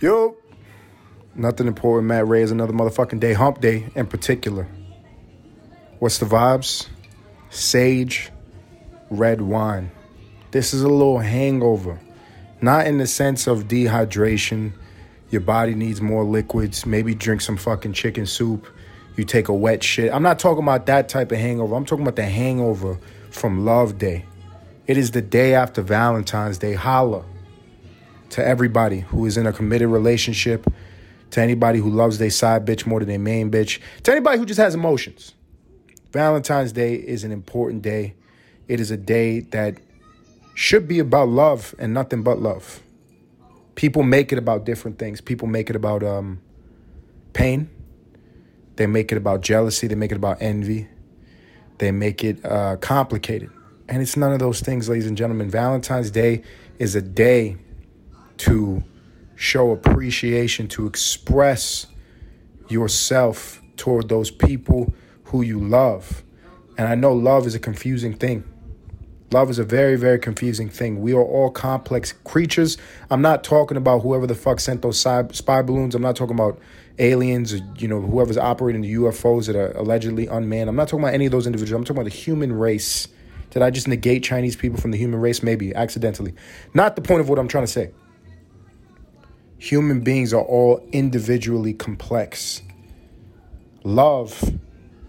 Yo, nothing important. Matt Ray is another motherfucking day. Hump day in particular. What's the vibes? Sage, red wine. This is a little hangover. Not in the sense of dehydration. Your body needs more liquids. Maybe drink some fucking chicken soup. You take a wet shit. I'm not talking about that type of hangover. I'm talking about the hangover from Love Day. It is the day after Valentine's Day. Holla to everybody who is in a committed relationship, to anybody who loves their side bitch more than their main bitch, to anybody who just has emotions. Valentine's Day is an important day. It is a day that should be about love and nothing but love. People make it about different things. People make it about um, pain. They make it about jealousy. They make it about envy. They make it uh, complicated. And it's none of those things, ladies and gentlemen. Valentine's Day is a day to show appreciation, to express yourself toward those people who you love. And I know love is a confusing thing. Love is a very, very confusing thing. We are all complex creatures. I'm not talking about whoever the fuck sent those spy balloons. I'm not talking about aliens or, you know, whoever's operating the UFOs that are allegedly unmanned. I'm not talking about any of those individuals. I'm talking about the human race. Did I just negate Chinese people from the human race? Maybe accidentally. Not the point of what I'm trying to say human beings are all individually complex. Love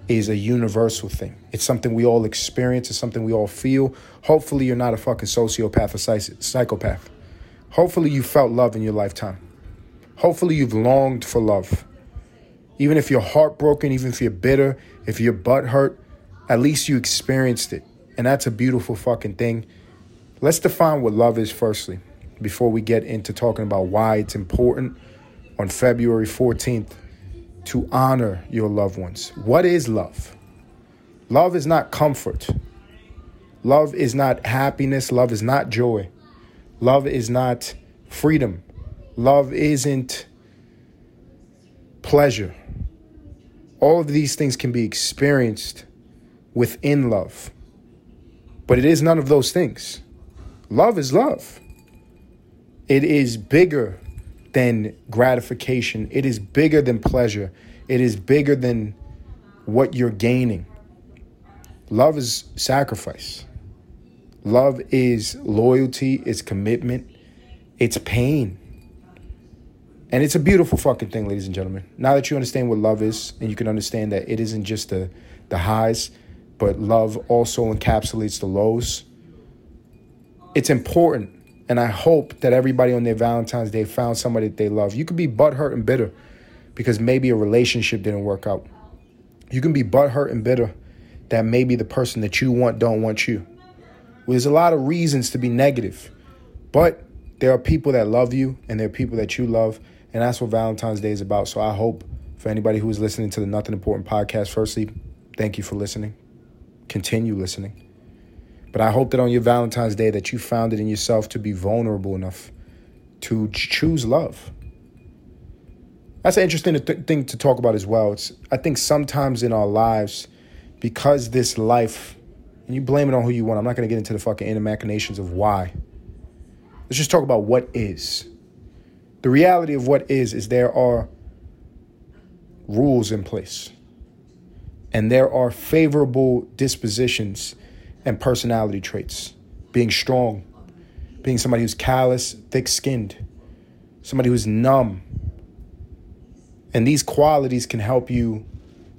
is a universal thing. It's something we all experience, it's something we all feel. Hopefully, you're not a fucking sociopath or psychopath. Hopefully, you felt love in your lifetime. Hopefully, you've longed for love. Even if you're heartbroken, even if you're bitter, if you're butthurt, at least you experienced it. And that's a beautiful fucking thing. Let's define what love is firstly before we get into talking about why it's important on February 14th to honor your loved ones. What is love? Love is not comfort. Love is not happiness. Love is not joy. Love is not freedom. Love isn't pleasure. All of these things can be experienced within love. But it is none of those things. Love is love. It is bigger than gratification. It is bigger than pleasure. It is bigger than what you're gaining. Love is sacrifice. Love is loyalty, it's commitment, it's pain. And it's a beautiful fucking thing, ladies and gentlemen. Now that you understand what love is, and you can understand that it isn't just the, the highs, but love also encapsulates the lows, it's important and I hope that everybody on their Valentine's Day found somebody that they love. You could be butthurt and bitter because maybe a relationship didn't work out. You can be butthurt and bitter that maybe the person that you want don't want you. Well, there's a lot of reasons to be negative, but there are people that love you and there are people that you love, and that's what Valentine's Day is about. So I hope for anybody who is listening to the Nothing Important podcast, firstly, thank you for listening. Continue listening. But I hope that on your Valentine's Day that you found it in yourself to be vulnerable enough to choose love. That's an interesting th- thing to talk about as well. It's I think sometimes in our lives, because this life, and you blame it on who you want. I'm not going to get into the fucking inner machinations of why. Let's just talk about what is. The reality of what is is there are rules in place, and there are favorable dispositions and personality traits being strong, being somebody who's callous, thick skinned, somebody who's numb. And these qualities can help you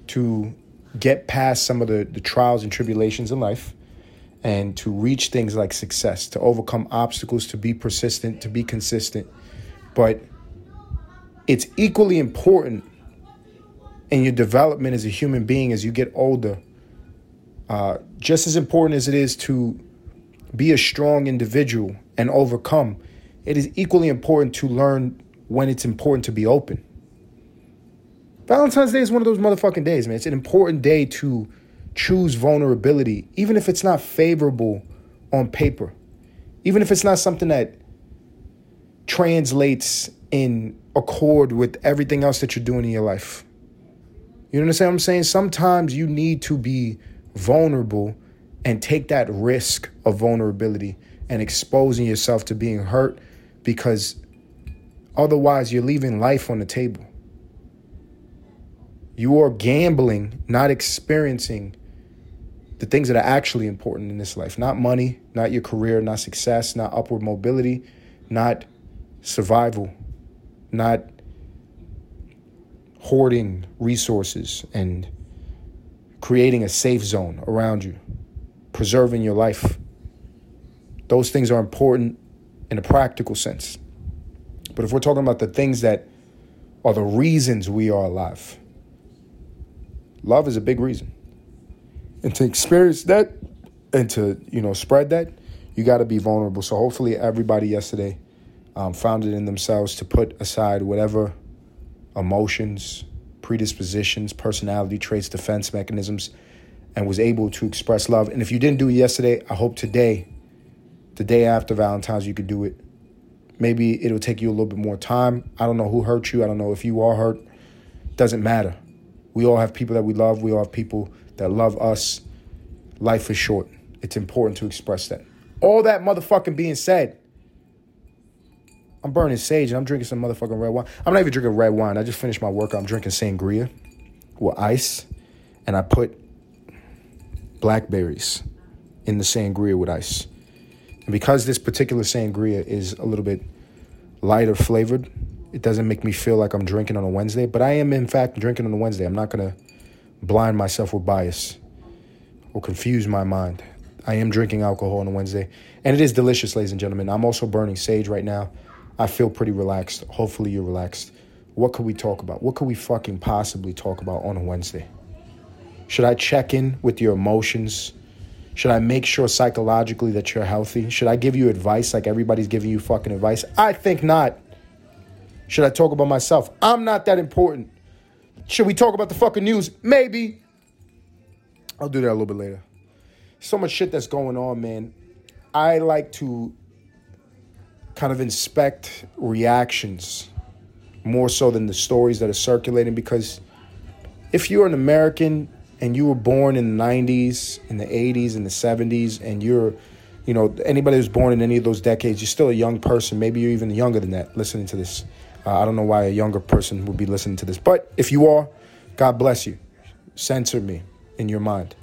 to get past some of the, the trials and tribulations in life and to reach things like success, to overcome obstacles, to be persistent, to be consistent. But it's equally important in your development as a human being as you get older uh, just as important as it is to be a strong individual and overcome, it is equally important to learn when it's important to be open. Valentine's Day is one of those motherfucking days, man. It's an important day to choose vulnerability, even if it's not favorable on paper, even if it's not something that translates in accord with everything else that you're doing in your life. You understand what I'm saying? Sometimes you need to be vulnerable and take that risk of vulnerability and exposing yourself to being hurt because Otherwise, you're leaving life on the table. You are gambling, not experiencing the things that are actually important in this life. Not money, not your career, not success, not upward mobility, not survival, not hoarding resources and creating a safe zone around you, preserving your life. Those things are important in a practical sense. But if we're talking about the things that are the reasons we are alive, love is a big reason. And to experience that and to, you know, spread that, you got to be vulnerable. So hopefully everybody yesterday um, found it in themselves to put aside whatever emotions, predispositions, personality traits, defense mechanisms, and was able to express love. And if you didn't do it yesterday, I hope today, the day after Valentine's, you could do it. Maybe it'll take you a little bit more time. I don't know who hurt you. I don't know if you are hurt. Doesn't matter. We all have people that we love. We all have people that love us. Life is short. It's important to express that. All that motherfucking being said, I'm burning sage and I'm drinking some motherfucking red wine. I'm not even drinking red wine. I just finished my workout. I'm drinking sangria with ice, and I put blackberries in the sangria with ice. And because this particular sangria is a little bit lighter flavored, it doesn't make me feel like I'm drinking on a Wednesday. But I am, in fact, drinking on a Wednesday. I'm not to blind myself with bias or confuse my mind. I am drinking alcohol on a Wednesday. And it is delicious, ladies and gentlemen. I'm also burning sage right now. I feel pretty relaxed. Hopefully, you're relaxed. What could we talk about? What could we fucking possibly talk about on a Wednesday? Should I check in with your emotions? Should I make sure psychologically that you're healthy? Should I give you advice like everybody's giving you fucking advice? I think not. Should I talk about myself? I'm not that important. Should we talk about the fucking news? Maybe. I'll do that a little bit later. So much shit that's going on, man. I like to kind of inspect reactions more so than the stories that are circulating because if you're an American and you were born in the 90s, in the 80s, in the 70s, and you're, you know, anybody who's born in any of those decades, you're still a young person. Maybe you're even younger than that listening to this. Uh, I don't know why a younger person would be listening to this, but if you are, God bless you. Censor me in your mind.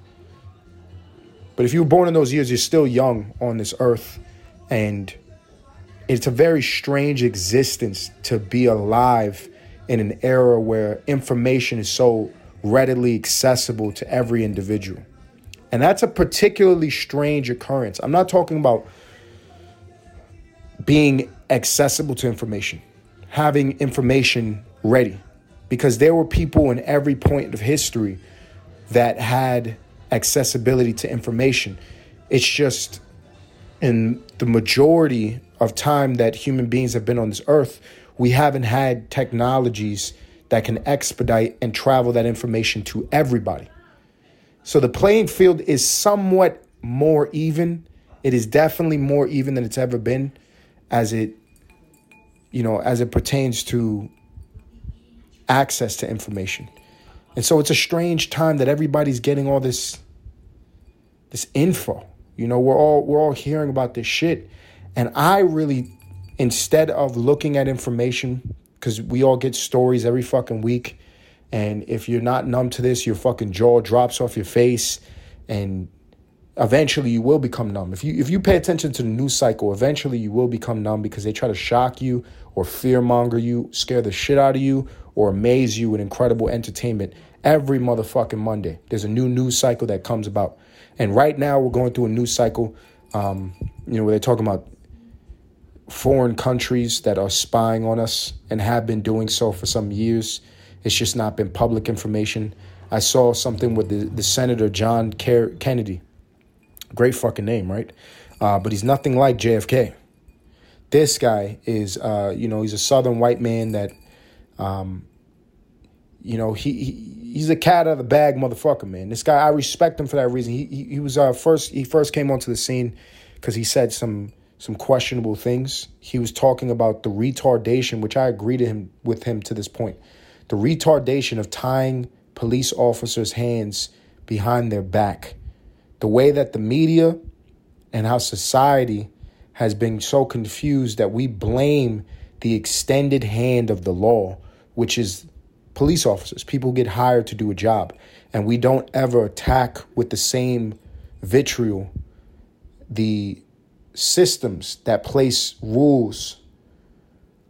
But if you were born in those years, you're still young on this earth, and it's a very strange existence to be alive in an era where information is so readily accessible to every individual. And that's a particularly strange occurrence. I'm not talking about being accessible to information, having information ready, because there were people in every point of history that had accessibility to information. It's just in the majority of time that human beings have been on this earth, we haven't had technologies that can expedite and travel that information to everybody. So the playing field is somewhat more even. It is definitely more even than it's ever been as it you know, as it pertains to access to information. And so it's a strange time that everybody's getting all this this info. You know, we're all we're all hearing about this shit. And I really instead of looking at information because we all get stories every fucking week. And if you're not numb to this, your fucking jaw drops off your face, and eventually you will become numb. If you if you pay attention to the news cycle, eventually you will become numb because they try to shock you or fearmonger you, scare the shit out of you, or amaze you with incredible entertainment every motherfucking Monday. There's a new news cycle that comes about, and right now we're going through a news cycle. Um, you know, where they're talking about foreign countries that are spying on us and have been doing so for some years. It's just not been public information. I saw something with the, the Senator John Ker- Kennedy. Great fucking name, right? Uh, but he's nothing like JFK. This guy is, uh, you know, he's a Southern white man that, um, you know, he, he he's a cat out of the bag motherfucker, man. This guy, I respect him for that reason. He he, he was uh, first he first came onto the scene because he said some some questionable things. He was talking about the retardation, which I agree to him with him to this point. The retardation of tying police officers' hands behind their back. The way that the media and how society has been so confused that we blame the extended hand of the law, which is police officers. People get hired to do a job, and we don't ever attack with the same vitriol the systems that place rules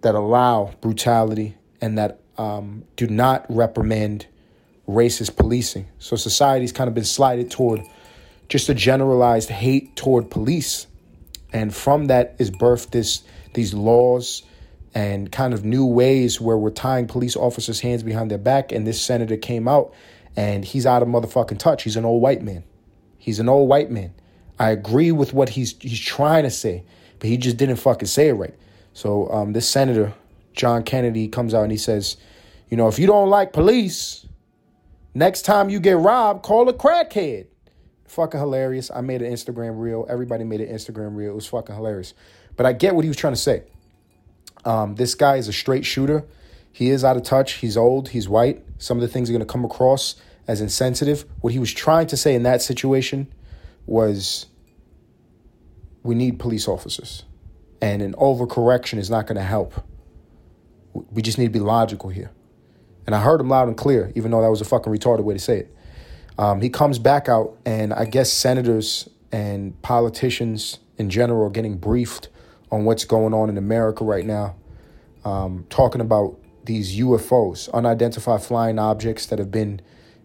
that allow brutality and that um, do not reprimand racist policing. So society's kind of been slided toward just a generalized hate toward police. And from that is birthed this these laws and kind of new ways where we're tying police officers' hands behind their back. And this senator came out and he's out of motherfucking touch. He's an old white man. He's an old white man. I agree with what he's he's trying to say, but he just didn't fucking say it right. So um, this senator, John Kennedy, comes out and he says, you know, if you don't like police, next time you get robbed, call a crackhead. Fucking hilarious. I made an Instagram reel. Everybody made an Instagram reel. It was fucking hilarious. But I get what he was trying to say. Um, this guy is a straight shooter. He is out of touch. He's old. He's white. Some of the things are going to come across as insensitive. What he was trying to say in that situation was we need police officers. And an overcorrection is not going to help. We just need to be logical here. And I heard him loud and clear, even though that was a fucking retarded way to say it. Um, he comes back out, and I guess senators and politicians in general are getting briefed on what's going on in America right now, um, talking about these UFOs, unidentified flying objects that have been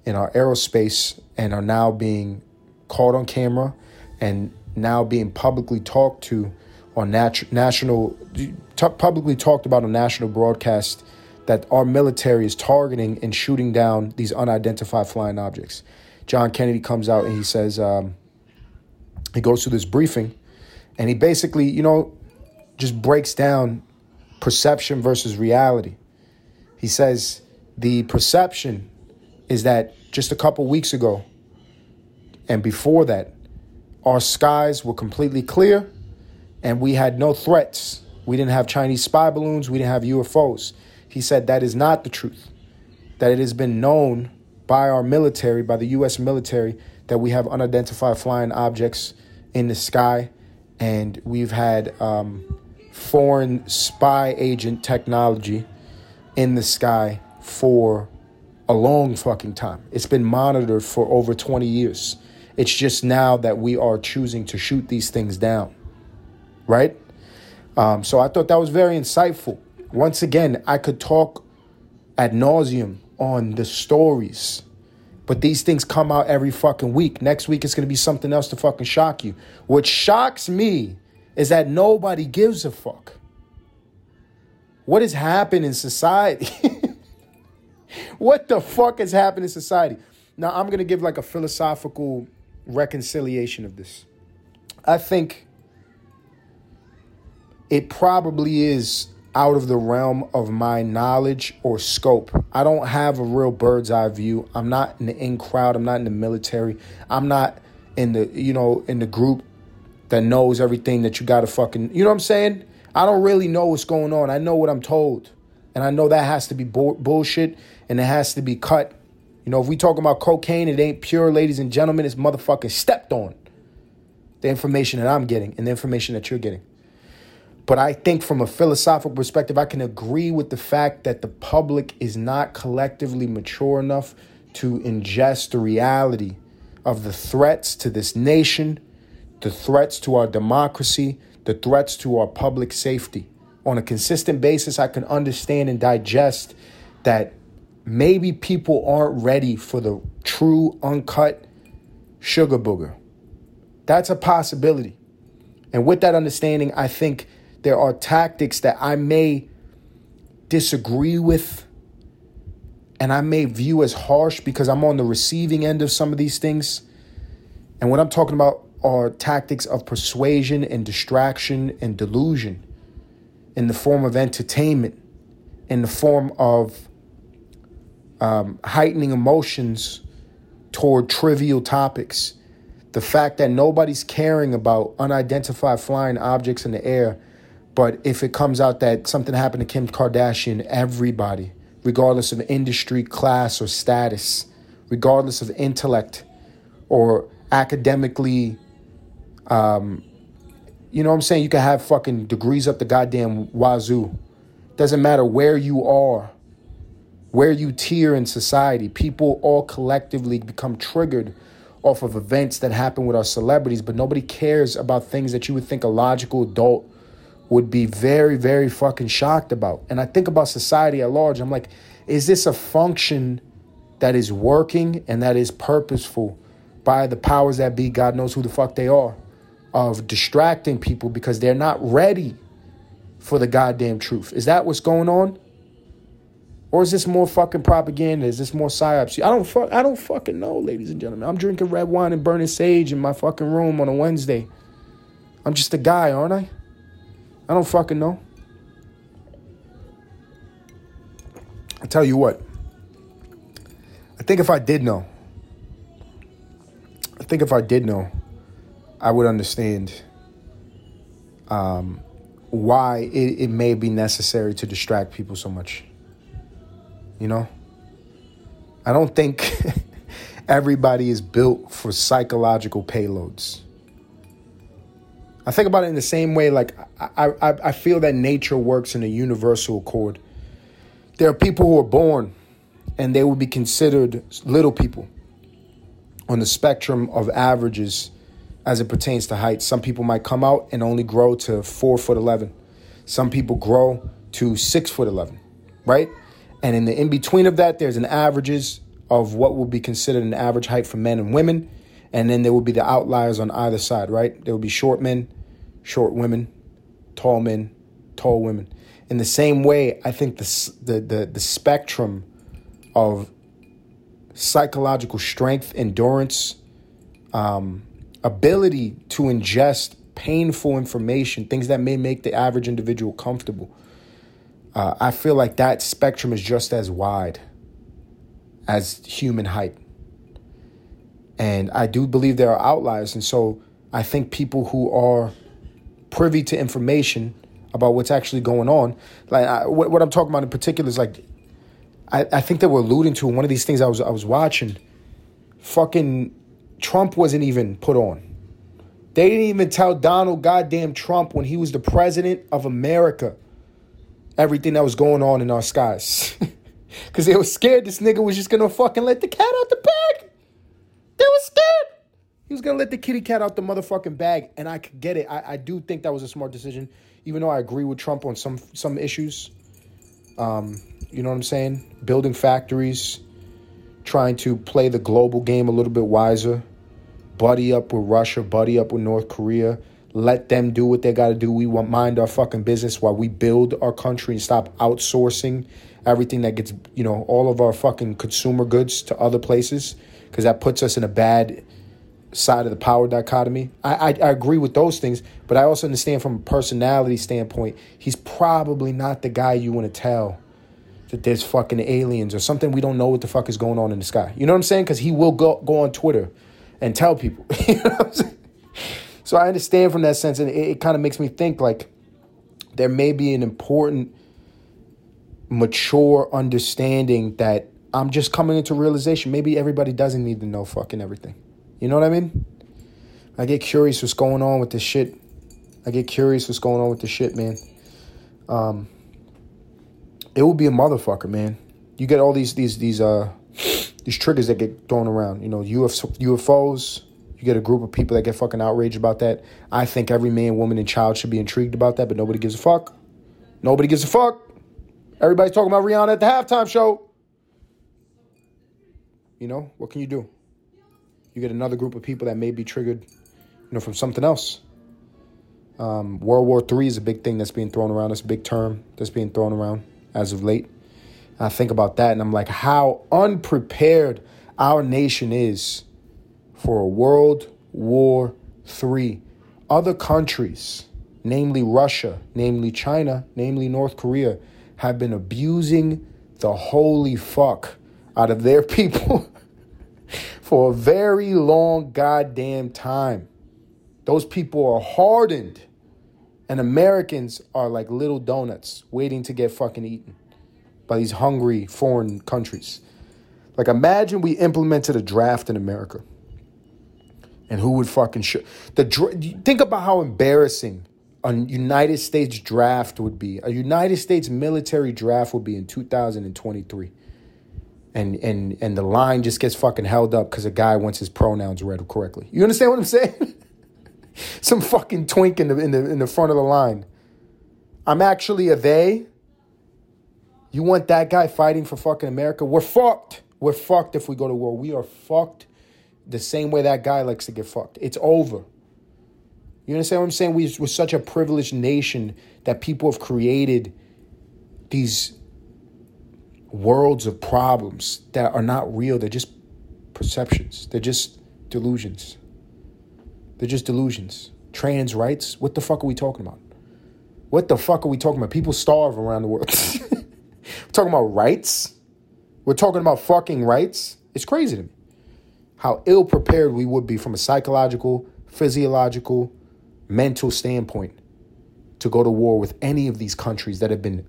in our aerospace and are now being caught on camera and now being publicly talked to on nat- national, t- publicly talked about on national broadcast that our military is targeting and shooting down these unidentified flying objects. John Kennedy comes out and he says, um, he goes through this briefing and he basically, you know, just breaks down perception versus reality. He says the perception is that just a couple weeks ago and before that, our skies were completely clear and we had no threats. We didn't have Chinese spy balloons, we didn't have UFOs. He said that is not the truth. That it has been known by our military, by the US military, that we have unidentified flying objects in the sky and we've had um, foreign spy agent technology in the sky for a long fucking time. It's been monitored for over 20 years. It's just now that we are choosing to shoot these things down. Right? Um, so I thought that was very insightful. Once again, I could talk ad nauseum on the stories, but these things come out every fucking week. Next week, it's to be something else to fucking shock you. What shocks me is that nobody gives a fuck. What has happened in society? what the fuck has happened in society? Now, I'm to give like a philosophical reconciliation of this. I think it probably is out of the realm of my knowledge or scope. I don't have a real bird's eye view. I'm not in the in crowd. I'm not in the military. I'm not in the, you know, in the group that knows everything that you got to fucking, you know what I'm saying? I don't really know what's going on. I know what I'm told. And I know that has to be bullshit and it has to be cut. You know, if we talking about cocaine, it ain't pure, ladies and gentlemen. It's motherfucking stepped on. The information that I'm getting and the information that you're getting. But I think from a philosophical perspective, I can agree with the fact that the public is not collectively mature enough to ingest the reality of the threats to this nation, the threats to our democracy, the threats to our public safety. On a consistent basis, I can understand and digest that maybe people aren't ready for the true, uncut sugar booger. That's a possibility. And with that understanding, I think there are tactics that I may disagree with and I may view as harsh because I'm on the receiving end of some of these things. And what I'm talking about are tactics of persuasion and distraction and delusion in the form of entertainment, in the form of um, heightening emotions toward trivial topics. The fact that nobody's caring about unidentified flying objects in the air, but if it comes out that something happened to Kim Kardashian, everybody, regardless of industry, class, or status, regardless of intellect or academically um, you know what I'm saying? You can have fucking degrees up the goddamn wazoo. Doesn't matter where you are, where you tier in society. People all collectively become triggered off of events that happen with our celebrities, but nobody cares about things that you would think a logical adult would be very, very fucking shocked about. And I think about society at large. I'm like, is this a function that is working and that is purposeful by the powers that be? God knows who the fuck they are, of distracting people because they're not ready for the goddamn truth. Is that what's going on? Or is this more fucking propaganda? Is this more psyops? I don't fuck I don't fucking know, ladies and gentlemen. I'm drinking red wine and burning sage in my fucking room on a Wednesday. I'm just a guy, aren't I? I don't fucking know. I tell you what. I think if I did know, I think if I did know, I would understand um, why it, it may be necessary to distract people so much. You know? I don't think everybody is built for psychological payloads. I think about it in the same way, like I, I, I feel that nature works in a universal accord. There are people who are born and they will be considered little people on the spectrum of averages as it pertains to height. Some people might come out and only grow to four foot eleven. Some people grow to six foot eleven, right? And in the in between of that, there's an averages of what will be considered an average height for men and women. And then there will be the outliers on either side, right? There will be short men, short women, tall men, tall women. In the same way, I think the, the, the, the spectrum of psychological strength, endurance, um, ability to ingest painful information, things that may make the average individual comfortable. Uh, I feel like that spectrum is just as wide as human height. And I do believe there are outliers. And so I think people who are privy to information about what's actually going on, like I, what, what, I'm talking about in particular is like, I, I think they were alluding to one of these things I was I was watching. Fucking Trump wasn't even put on. They didn't even tell Donald goddamn Trump when he was the president of America everything that was going on in our skies. Because they were scared this nigga was just to fucking let the cat out the bag. They were scared. He was to let the kitty cat out the motherfucking bag. And I could get it. I, I do think that was a smart decision, even though I agree with Trump on some, some issues. Um, you know what I'm saying? Building factories, trying to play the global game a little bit wiser, buddy up with Russia, buddy up with North Korea. Let them do what they got to do. We want mind our fucking business while we build our country and stop outsourcing everything that gets, you know, all of our fucking consumer goods to other places because that puts us in a bad side of the power dichotomy. I, I, I agree with those things, but I also understand from a personality standpoint, he's probably not the guy you want to tell that there's fucking aliens or something we don't know what the fuck is going on in the sky. You know what I'm saying? Because he will go go on Twitter and tell people. you know what I'm saying? So I understand from that sense, and it, it kind of makes me think like there may be an important, mature understanding that I'm just coming into realization. Maybe everybody doesn't need to know fucking everything. You know what I mean? I get curious what's going on with this shit. I get curious what's going on with this shit, man. Um, it will be a motherfucker, man. You get all these these these uh these triggers that get thrown around. You know, UFOs. You get a group of people that get fucking outraged about that. I think every man, woman, and child should be intrigued about that, but nobody gives a fuck. Nobody gives a fuck. Everybody's talking about Rihanna at the halftime show. You know, what can you do? You get another group of people that may be triggered, you know, from something else. Um, World War III is a big thing that's being thrown around. It's a big term that's being thrown around as of late. And I think about that and I'm like, how unprepared our nation is for a World War III. Other countries, namely Russia, namely China, namely North Korea, have been abusing the holy fuck out of their people for a very long goddamn time. Those people are hardened. And Americans are like little donuts waiting to get fucking eaten by these hungry foreign countries. Like, imagine we implemented a draft in America. And who would fucking show the think about how embarrassing a United States draft would be. A United States military draft would be in 2023. And and and the line just gets fucking held up because a guy wants his pronouns read correctly. You understand what I'm saying? Some fucking twink in the in the in the front of the line. I'm actually a they. You want that guy fighting for fucking America? We're fucked. We're fucked if we go to war. We are fucked the same way that guy likes to get fucked. It's over. You understand what I'm saying? We, we're such a privileged nation that people have created these worlds of problems that are not real. They're just perceptions, they're just delusions. They're just delusions. Trans rights? What the fuck are we talking about? What the fuck are we talking about? People starve around the world. We're talking about rights. We're talking about fucking rights. It's crazy to me how ill prepared we would be from a psychological, physiological, mental standpoint to go to war with any of these countries that have been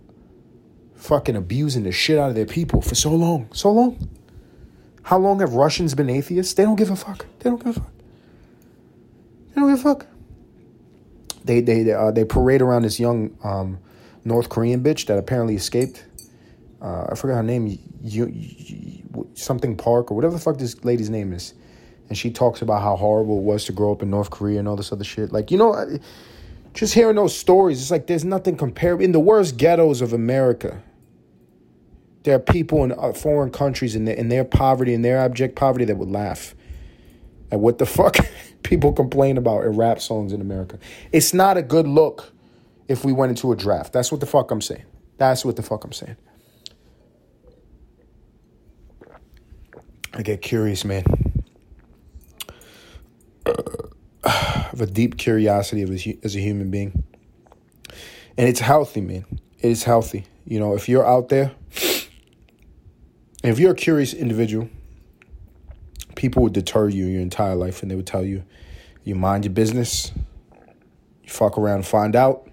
fucking abusing the shit out of their people for so long. So long. How long have Russians been atheists? They don't give a fuck. They don't give a fuck. They don't give a fuck. They they uh, they parade around this young um, North Korean bitch that apparently escaped. Uh, I forgot her name. You, you, something Park or whatever the fuck this lady's name is and she talks about how horrible it was to grow up in North Korea and all this other shit. Like, you know, just hearing those stories, it's like there's nothing comparable. In the worst ghettos of America, there are people in uh, foreign countries in their, in their poverty, in their abject poverty, that would laugh at what the fuck people complain about in rap songs in America. It's not a good look if we went into a draft. That's what the fuck I'm saying. That's what the fuck I'm saying. I get curious, man of a deep curiosity a, as a human being. And it's healthy, man. It is healthy. You know, if you're out there, if you're a curious individual, people would deter you in your entire life and they would tell you, you mind your business, you fuck around and find out.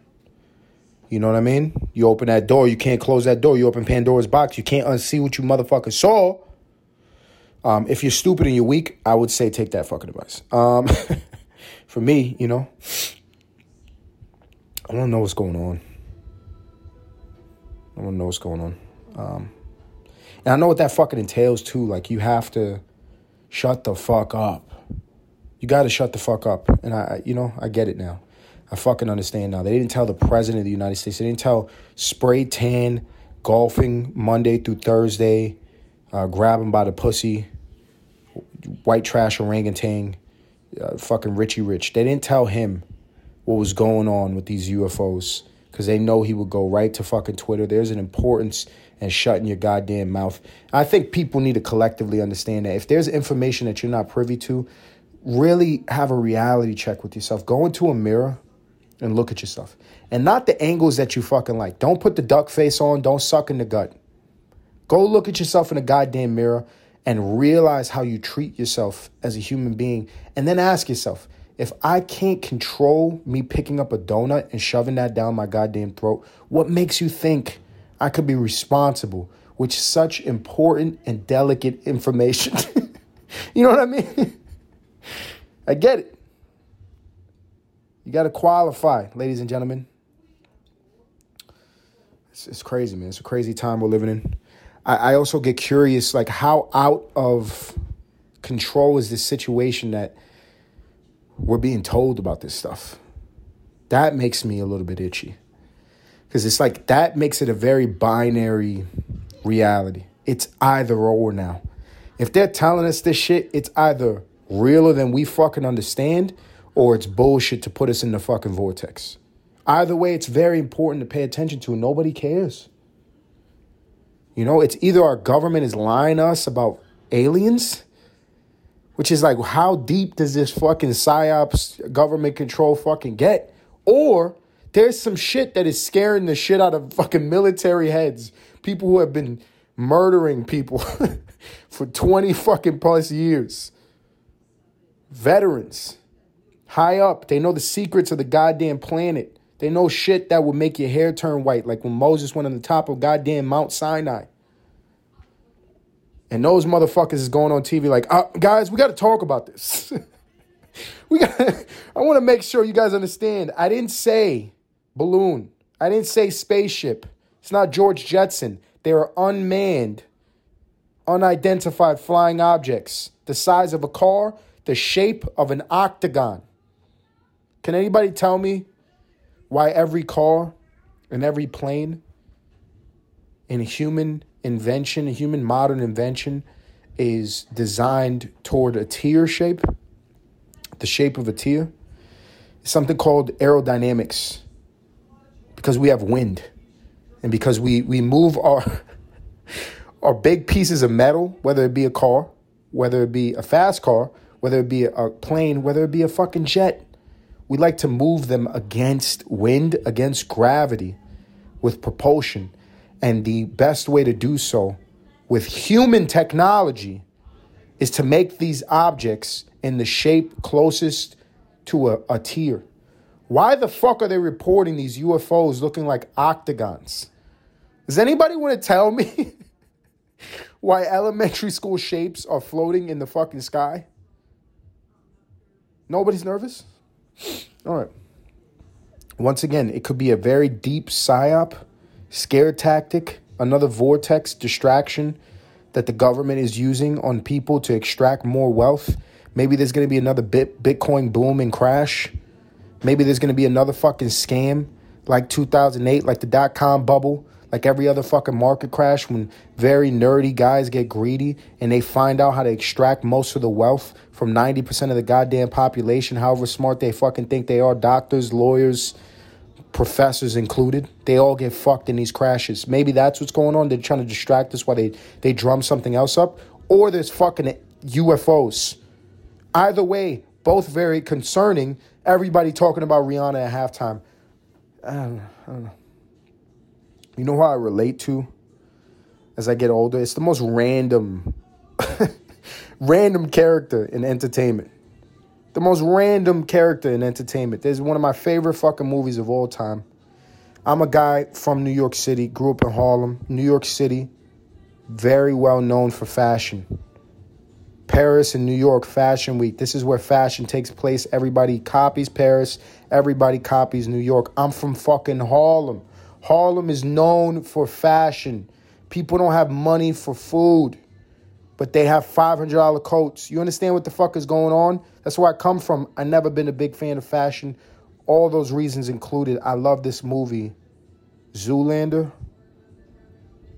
You know what I mean? You open that door, you can't close that door. You open Pandora's box, you can't unsee what you motherfucker saw. Um, if you're stupid and you're weak, I would say take that fucking advice. Um, for me, you know, I to know what's going on. I to know what's going on. Um, and I know what that fucking entails too. Like you have to shut the fuck up. You got to shut the fuck up. And I, you know, I get it now. I fucking understand now. They didn't tell the president of the United States. They didn't tell spray tan golfing Monday through Thursday, uh, grab him by the pussy, white trash orangutan, uh, fucking Richie Rich. They didn't tell him what was going on with these UFOs because they know he would go right to fucking Twitter. There's an importance in shutting your goddamn mouth. I think people need to collectively understand that if there's information that you're not privy to, really have a reality check with yourself. Go into a mirror and look at yourself. And not the angles that you fucking like. Don't put the duck face on. Don't suck in the gut. Go look at yourself in a goddamn mirror and realize how you treat yourself as a human being. And then ask yourself if I can't control me picking up a donut and shoving that down my goddamn throat, what makes you think I could be responsible with such important and delicate information? you know what I mean? I get it. You got to qualify, ladies and gentlemen. It's, it's crazy, man. It's a crazy time we're living in. I, I also get curious, like how out of control is this situation that we're being told about this stuff. That makes me a little bit itchy. Because it's like that makes it a very binary reality. It's either or now. If they're telling us this shit, it's either realer than we fucking understand or it's bullshit to put us in the fucking vortex. Either way, it's very important to pay attention to. And nobody cares. You know, it's either our government is lying us about aliens, which is like, how deep does this fucking psyops government control fucking get? Or there's some shit that is scaring the shit out of fucking military heads, people who have been murdering people for 20 fucking plus years. Veterans, high up, they know the secrets of the goddamn planet. They know shit that would make your hair turn white, like when Moses went on the top of goddamn Mount Sinai. And those motherfuckers is going on TV like, uh, guys, we got to talk about this. we got. I want to make sure you guys understand. I didn't say balloon. I didn't say spaceship. It's not George Jetson. They are unmanned, unidentified flying objects, the size of a car, the shape of an octagon. Can anybody tell me why every car and every plane and human invention, human modern invention, is designed toward a tear shape, the shape of a tear? It's something called aerodynamics because we have wind and because we, we move our, our big pieces of metal, whether it be a car, whether it be a fast car, whether it be a plane, whether it be a fucking jet, we like to move them against wind, against gravity with propulsion. And the best way to do so with human technology is to make these objects in the shape closest to a, a tear. Why the fuck are they reporting these UFOs looking like octagons? Does anybody want to tell me why elementary school shapes are floating in the fucking sky? Nobody's nervous? All right. Once again, it could be a very deep psyop, scare tactic, another vortex distraction that the government is using on people to extract more wealth. Maybe there's going to be another bit Bitcoin boom and crash. Maybe there's going to be another fucking scam like 2008, like the dot com bubble, like every other fucking market crash when very nerdy guys get greedy and they find out how to extract most of the wealth from 90% of the goddamn population, however smart they fucking think they are, doctors, lawyers, professors included. They all get fucked in these crashes. Maybe that's what's going on. They're trying to distract us while they, they drum something else up. Or there's fucking UFOs. Either way, both very concerning. Everybody talking about Rihanna at halftime. I don't, I don't know. You know how I relate to as I get older? It's the most random, random character in entertainment. The most random character in entertainment. There's one of my favorite fucking movies of all time. I'm a guy from New York City, grew up in Harlem, New York City, very well known for fashion. Paris and New York Fashion Week. This is where fashion takes place. Everybody copies Paris, everybody copies New York. I'm from fucking Harlem. Harlem is known for fashion. People don't have money for food, but they have $500 coats. You understand what the fuck is going on? That's where I come from. I never been a big fan of fashion. All those reasons included. I love this movie, Zoolander.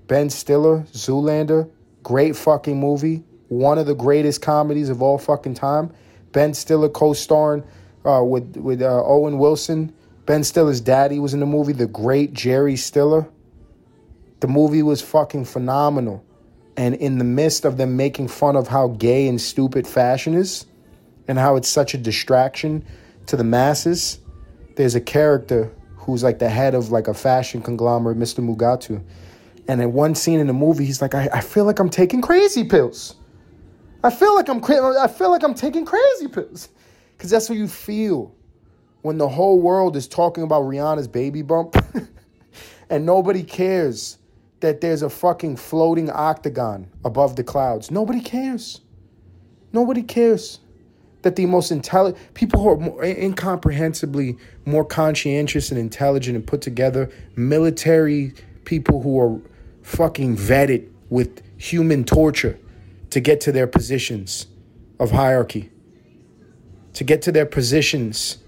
Ben Stiller, Zoolander. Great fucking movie. One of the greatest comedies of all fucking time. Ben Stiller co-starring uh, with with uh, Owen Wilson. Ben Stiller's daddy was in the movie, the great Jerry Stiller. The movie was fucking phenomenal. And in the midst of them making fun of how gay and stupid fashion is and how it's such a distraction to the masses, there's a character who's like the head of like a fashion conglomerate, Mr. Mugatu. And in one scene in the movie, he's like, I, I feel like I'm taking crazy pills. I feel like I'm cra- I feel like I'm taking crazy pills. Cause that's what you feel when the whole world is talking about Rihanna's baby bump and nobody cares that there's a fucking floating octagon above the clouds. Nobody cares. Nobody cares that the most intelligent people who are more, incomprehensibly more conscientious and intelligent and put together, military people who are fucking vetted with human torture to get to their positions of hierarchy, to get to their positions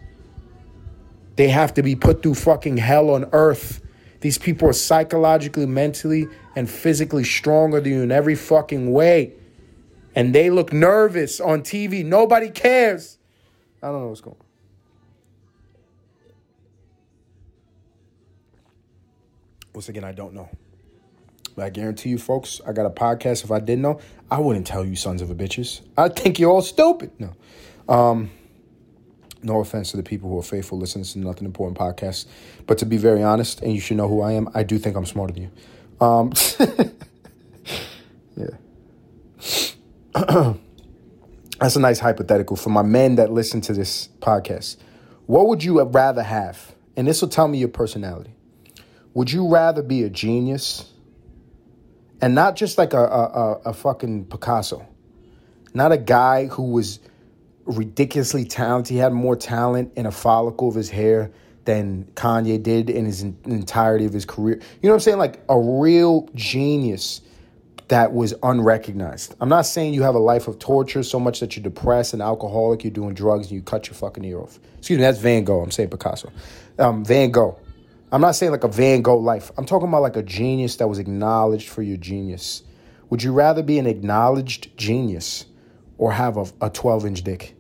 they have to be put through fucking hell on earth. These people are psychologically, mentally, and physically stronger than you in every fucking way. And they look nervous on TV. Nobody cares. I don't know what's going on. Once again, I don't know. But I guarantee you, folks, I got a podcast. If I didn't know, I wouldn't tell you, sons of a bitches. I think you're all stupid. No. Um, no offense to the people who are faithful listeners to Nothing Important podcast, but to be very honest, and you should know who I am, I do think I'm smarter than you. Um, yeah. That's a nice hypothetical for my men that listen to this podcast. What would you rather have? And this will tell me your personality. Would you rather be a genius and not just like a, a, a, a fucking Picasso, not a guy who was ridiculously talented. He had more talent in a follicle of his hair than Kanye did in his entirety of his career. You know what I'm saying? Like a real genius that was unrecognized. I'm not saying you have a life of torture so much that you're depressed and alcoholic, you're doing drugs, and you cut your fucking ear off. Excuse me, that's Van Gogh. I'm saying Picasso. Um, Van Gogh. I'm not saying like a Van Gogh life. I'm talking about like a genius that was acknowledged for your genius. Would you rather be an acknowledged genius or have a, a 12 inch dick?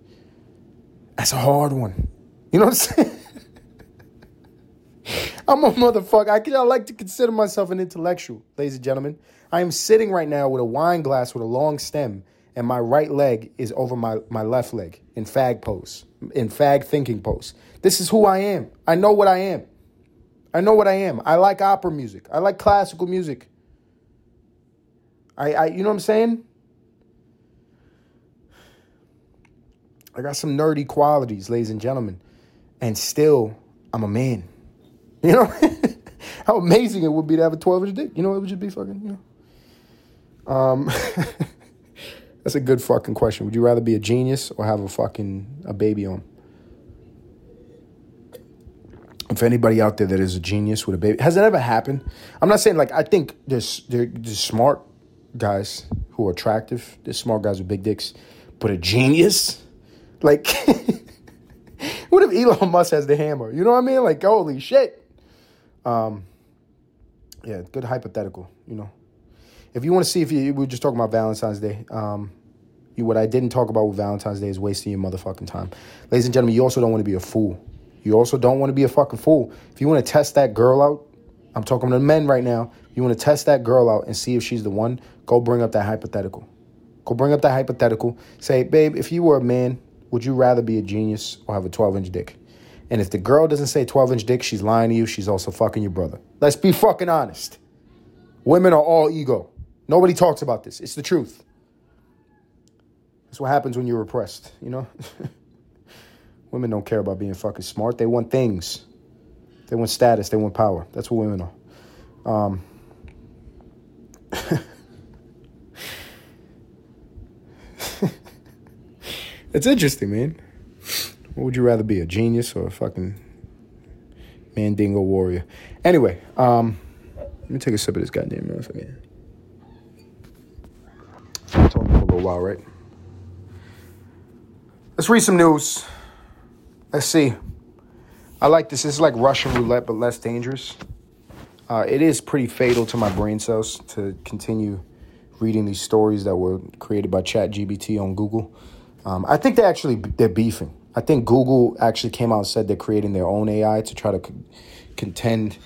That's a hard one. You know what I'm saying? I'm a motherfucker. I, can, I like to consider myself an intellectual, ladies and gentlemen. I am sitting right now with a wine glass with a long stem, and my right leg is over my, my left leg in fag pose, in fag thinking pose. This is who I am. I know what I am. I know what I am. I like opera music. I like classical music. I, I you know what I'm saying? I got some nerdy qualities, ladies and gentlemen. And still, I'm a man. You know how amazing it would be to have a 12 inch dick. You know, it would just be fucking, you know. Um, that's a good fucking question. Would you rather be a genius or have a fucking a baby on? If anybody out there that is a genius with a baby, has that ever happened? I'm not saying like I think there's there's smart guys who are attractive. There's smart guys with big dicks, but a genius, like, what if Elon Musk has the hammer? You know what I mean? Like, holy shit. Um, yeah, good hypothetical. You know, if you want to see if you, we were just talking about Valentine's Day. Um, you, what I didn't talk about with Valentine's Day is wasting your motherfucking time, ladies and gentlemen. You also don't want to be a fool. You also don't want to be a fucking fool. If you want to test that girl out, I'm talking to men right now. You want to test that girl out and see if she's the one. Go bring up that hypothetical. Go bring up that hypothetical. Say, babe, if you were a man, would you rather be a genius or have a 12 inch dick? And if the girl doesn't say 12 inch dick, she's lying to you. She's also fucking your brother. Let's be fucking honest. Women are all ego. Nobody talks about this. It's the truth. That's what happens when you're repressed, you know? women don't care about being fucking smart. They want things. They want status. They want power. That's what women are. Um, it's interesting, man. What would you rather be, a genius or a fucking mandingo warrior? Anyway, um, let me take a sip of this goddamn motherfucker. I'm talking for a little while, right? Let's read some news. Let's see. I like this. This is like Russian roulette, but less dangerous. Uh, it is pretty fatal to my brain cells to continue reading these stories that were created by ChatGPT on Google. Um, I think they actually they're beefing. I think Google actually came out and said they're creating their own AI to try to con- contend.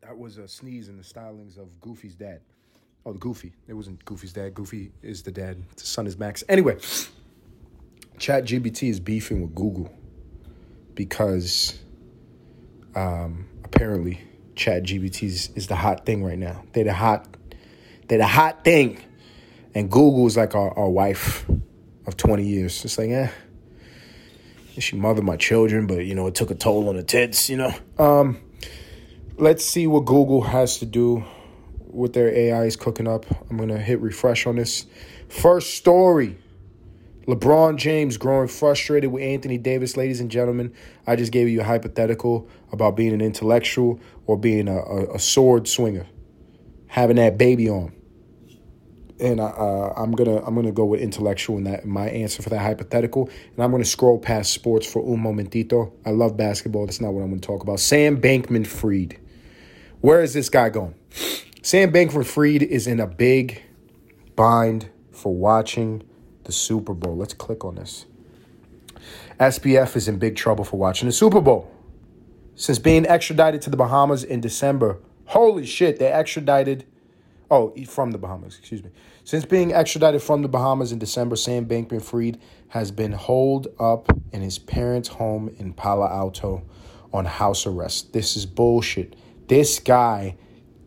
that was a sneeze in the stylings of Goofy's dad. Oh, Goofy. It wasn't Goofy's dad. Goofy is the dad. The son is Max. Anyway, ChatGPT is beefing with Google because um, apparently ChatGPT is the hot thing right now. They're the hot, they're the hot thing, and Google is like our, our wife of 20 years. It's like, eh, she mothered my children, but you know, it took a toll on the tits, you know. Um, let's see what Google has to do with their AI is cooking up. I'm gonna hit refresh on this. First story. LeBron James growing frustrated with Anthony Davis. Ladies and gentlemen, I just gave you a hypothetical about being an intellectual or being a, a, a sword swinger, having that baby on and uh, I'm gonna I'm gonna go with intellectual in that my answer for that hypothetical, and I'm gonna scroll past sports for un momentito. I love basketball. That's not what I'm gonna talk about. Sam Bankman Fried. Where is this guy going? Sam Bankman Fried is in a big bind for watching the Super Bowl. Let's click on this. SBF is in big trouble for watching the Super Bowl. Since being extradited to the Bahamas in December, holy shit, they extradited Oh, from the Bahamas, excuse me. Since being extradited from the Bahamas in December, Sam Bankman Fried has been holed up in his parents' home in Palo Alto on house arrest. This is bullshit. This guy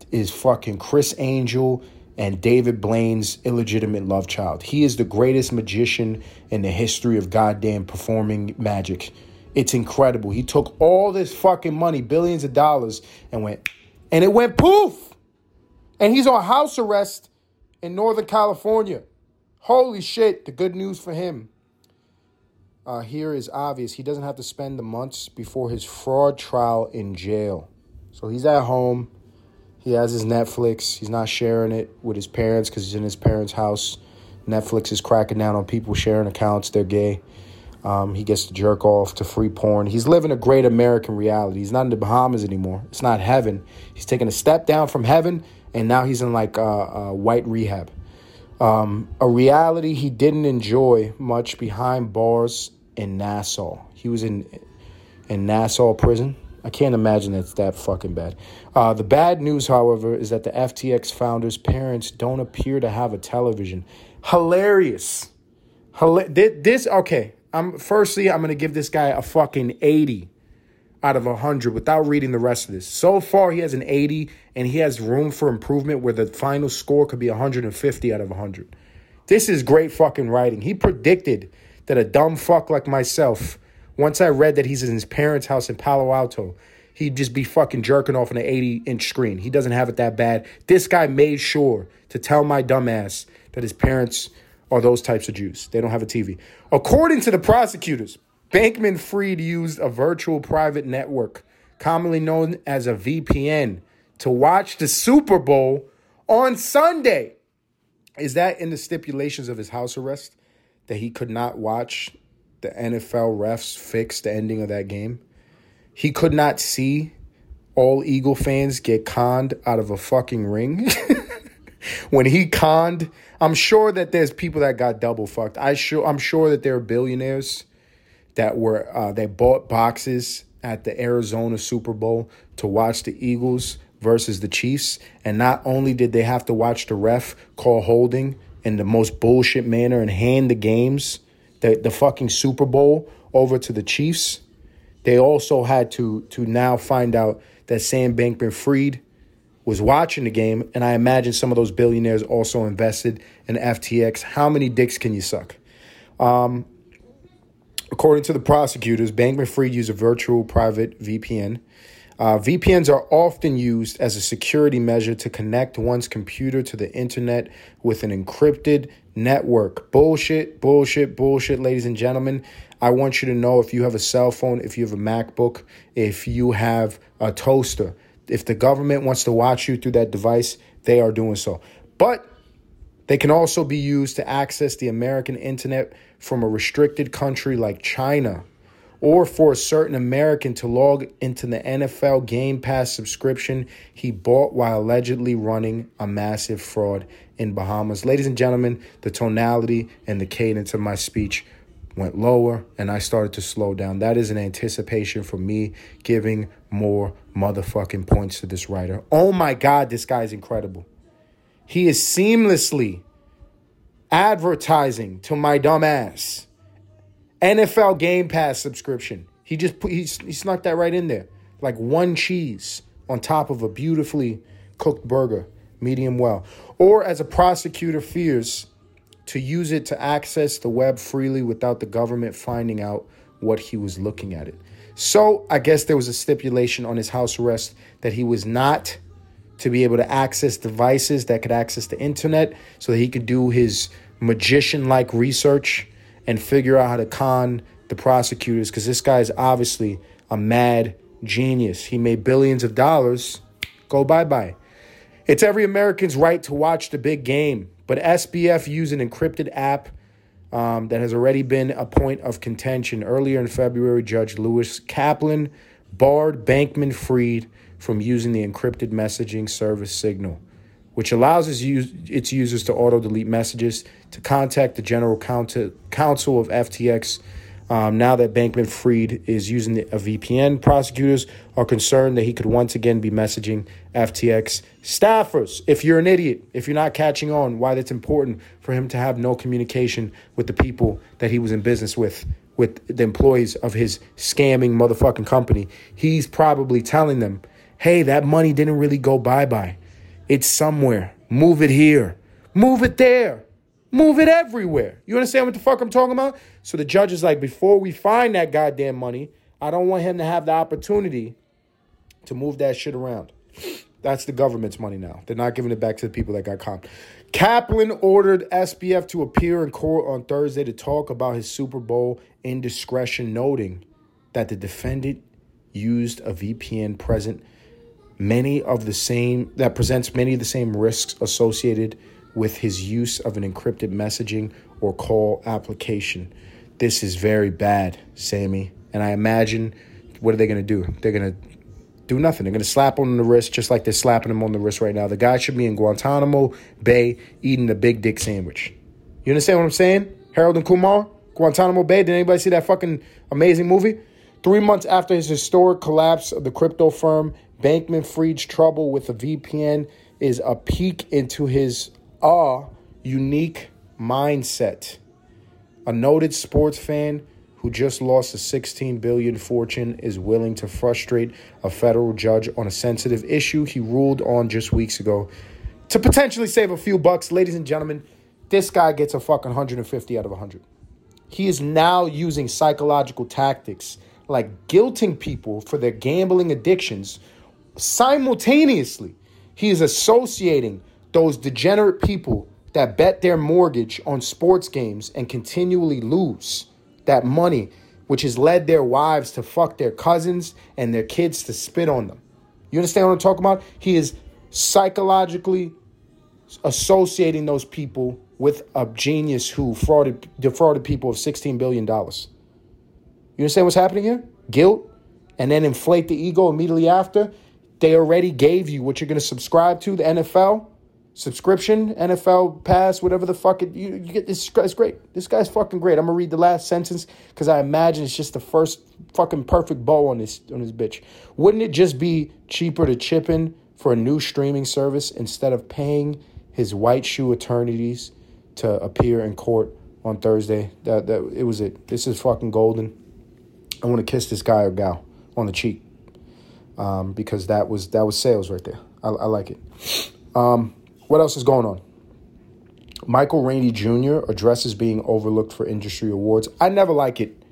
is fucking Criss Angel and David Blaine's illegitimate love child. He is the greatest magician in the history of goddamn performing magic. It's incredible. He took all this fucking money, billions of dollars, and went, and it went poof. And he's on house arrest in Northern California. Holy shit, the good news for him uh, here is obvious. He doesn't have to spend the months before his fraud trial in jail. So he's at home. He has his Netflix. He's not sharing it with his parents because he's in his parents' house. Netflix is cracking down on people sharing accounts. They're gay. Um, he gets to jerk off to free porn. He's living a great American reality. He's not in the Bahamas anymore. It's not heaven. He's taking a step down from heaven, and now he's in like uh, uh, white rehab. Um, a reality he didn't enjoy much behind bars in Nassau. He was in in Nassau prison. I can't imagine it's that fucking bad. Uh, the bad news, however, is that the FTX founders' parents don't appear to have a television. Hilarious. this okay. I'm firstly I'm gonna give this guy a fucking 80 out of 100 without reading the rest of this. So far, he has an 80 and he has room for improvement where the final score could be 150 out of 100. This is great fucking writing. He predicted that a dumb fuck like myself, once I read that he's in his parents' house in Palo Alto, he'd just be fucking jerking off on an 80 inch screen. He doesn't have it that bad. This guy made sure to tell my dumbass that his parents are those types of Jews. They don't have a TV. According to the prosecutors, Bankman Fried used a virtual private network, commonly known as a VPN, to watch the Super Bowl on Sunday. Is that in the stipulations of his house arrest that he could not watch the NFL refs fix the ending of that game? He could not see all Eagle fans get conned out of a fucking ring. when he conned, I'm sure that there's people that got double fucked. I sure I'm sure that there are billionaires that were uh, they bought boxes at the Arizona Super Bowl to watch the Eagles versus the Chiefs, and not only did they have to watch the ref call holding in the most bullshit manner and hand the games, the the fucking Super Bowl over to the Chiefs, they also had to to now find out that Sam Bankman Fried was watching the game, and I imagine some of those billionaires also invested in FTX. How many dicks can you suck? Um, According to the prosecutors, Bankman Fried used a virtual private VPN. Uh, VPNs are often used as a security measure to connect one's computer to the internet with an encrypted network. Bullshit, bullshit, bullshit, ladies and gentlemen. I want you to know if you have a cell phone, if you have a MacBook, if you have a toaster, if the government wants to watch you through that device, they are doing so. But they can also be used to access the American internet from a restricted country like China, or for a certain American to log into the NFL Game Pass subscription he bought while allegedly running a massive fraud in Bahamas. Ladies and gentlemen, the tonality and the cadence of my speech went lower and I started to slow down. That is an anticipation for me giving more motherfucking points to this writer. Oh my God, this guy is incredible. He is seamlessly advertising to my dumb ass. NFL Game Pass subscription. He just put, he, he snuck that right in there. Like one cheese on top of a beautifully cooked burger, medium well. Or as a prosecutor fears, to use it to access the web freely without the government finding out what he was looking at it. So I guess there was a stipulation on his house arrest that he was not to be able to access devices that could access the internet so that he could do his magician like research and figure out how to con the prosecutors because this guy is obviously a mad genius. He made billions of dollars. Go bye bye. It's every American's right to watch the big game, but SBF used an encrypted app um, that has already been a point of contention. Earlier in February, Judge Lewis Kaplan barred Bankman Fried from using the encrypted messaging service Signal which allows its, users to auto delete messages, to contact the general counsel of FTX. Um, now that Bankman Fried is using a VPN, prosecutors are concerned that he could once again be messaging FTX staffers. If you're an idiot, if you're not catching on why that's important for him to have no communication with the people that he was in business with, with the employees of his scamming motherfucking company, he's probably telling them, hey, that money didn't really go bye bye. It's somewhere. Move it here. Move it there. Move it everywhere. You understand what the fuck I'm talking about? So the judge is like, before we find that goddamn money, I don't want him to have the opportunity to move that shit around. That's the government's money now. They're not giving it back to the people that got comped. Kaplan ordered SBF to appear in court on Thursday to talk about his Super Bowl indiscretion, noting that the defendant used a VPN present many of the same that presents many of the same risks associated with his use of an encrypted messaging or call application. This is very bad, Sammy. And I imagine what are they going to do? They're going to do nothing. They're going to slap him on the wrist just like they're slapping him on the wrist right now. The guy should be in Guantanamo Bay eating the big dick sandwich. You understand what I'm saying? Harold and Kumar, Guantanamo Bay. Did anybody see that fucking amazing movie? Three months after his historic collapse of the crypto firm, Bankman Fried's trouble with the VPN is a peek into his uh, unique mindset. A noted sports fan who just lost a 16 billion fortune is willing to frustrate a federal judge on a sensitive issue he ruled on just weeks ago to potentially save a few bucks. Ladies and gentlemen, this guy gets a fucking 150 out of 100. He is now using psychological tactics like guilting people for their gambling addictions simultaneously. He is associating those degenerate people that bet their mortgage on sports games and continually lose that money, which has led their wives to fuck their cousins and their kids to spit on them. You understand what I'm talking about? He is psychologically associating those people with a genius who frauded defrauded people of $16 billion. You understand what's happening here? Guilt, and then inflate the ego immediately after. They already gave you what you're going to subscribe to, the NFL subscription, NFL Pass, whatever the fuck it, you, you get. This guy's great. This guy's fucking great. I'm gonna read the last sentence because I imagine it's just the first fucking perfect bow on this on this bitch. Wouldn't it just be cheaper to chip in for a new streaming service instead of paying his white shoe attorneys to appear in court on Thursday? That that it was it. This is fucking golden. I want to kiss this guy or gal on the cheek um, because that was that was sales right there. I, I like it. Um, what else is going on? Michael Rainey Jr. addresses being overlooked for industry awards. I never like it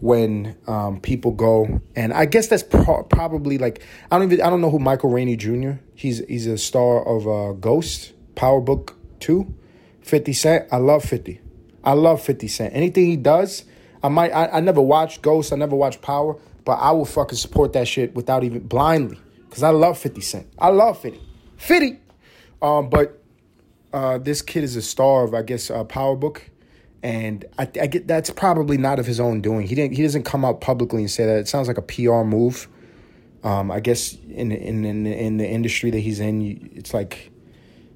when um, people go, and I guess that's pro- probably like I don't even I don't know who Michael Rainey Jr. He's he's a star of uh, Ghost, Power Book Two, Fifty Cent. I love Fifty. I love Fifty Cent. Anything he does, I might. I, I never watched Ghost. I never watched Power, but I will fucking support that shit without even blindly because I love Fifty Cent. I love Fifty. Fifty. Um, but uh, this kid is a star of, I guess, uh, Power Book, and I, I, get that's probably not of his own doing. He didn't. He doesn't come out publicly and say that. It sounds like a PR move. Um, I guess in in in in the industry that he's in, it's like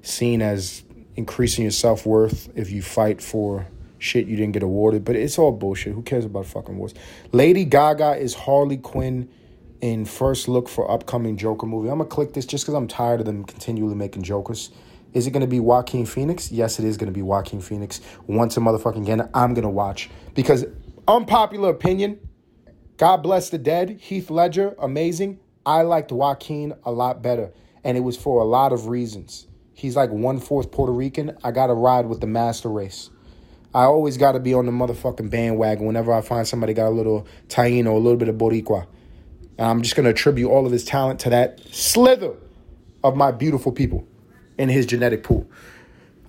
seen as increasing your self worth if you fight for shit you didn't get awarded. But it's all bullshit. Who cares about fucking awards? Lady Gaga is Harley Quinn in first look for upcoming Joker movie. I'm gonna click this just because I'm tired of them continually making Jokers. Is it gonna be Joaquin Phoenix? Yes, it is gonna be Joaquin Phoenix. Once a motherfucking again, I'm gonna watch because unpopular opinion. God bless the dead. Heath Ledger, amazing. I liked Joaquin a lot better, and it was for a lot of reasons. He's like one fourth Puerto Rican. I gotta ride with the master race. I always gotta be on the motherfucking bandwagon whenever I find somebody got a little Taino, a little bit of Boricua. And I'm just going to attribute all of his talent to that slither of my beautiful people in his genetic pool.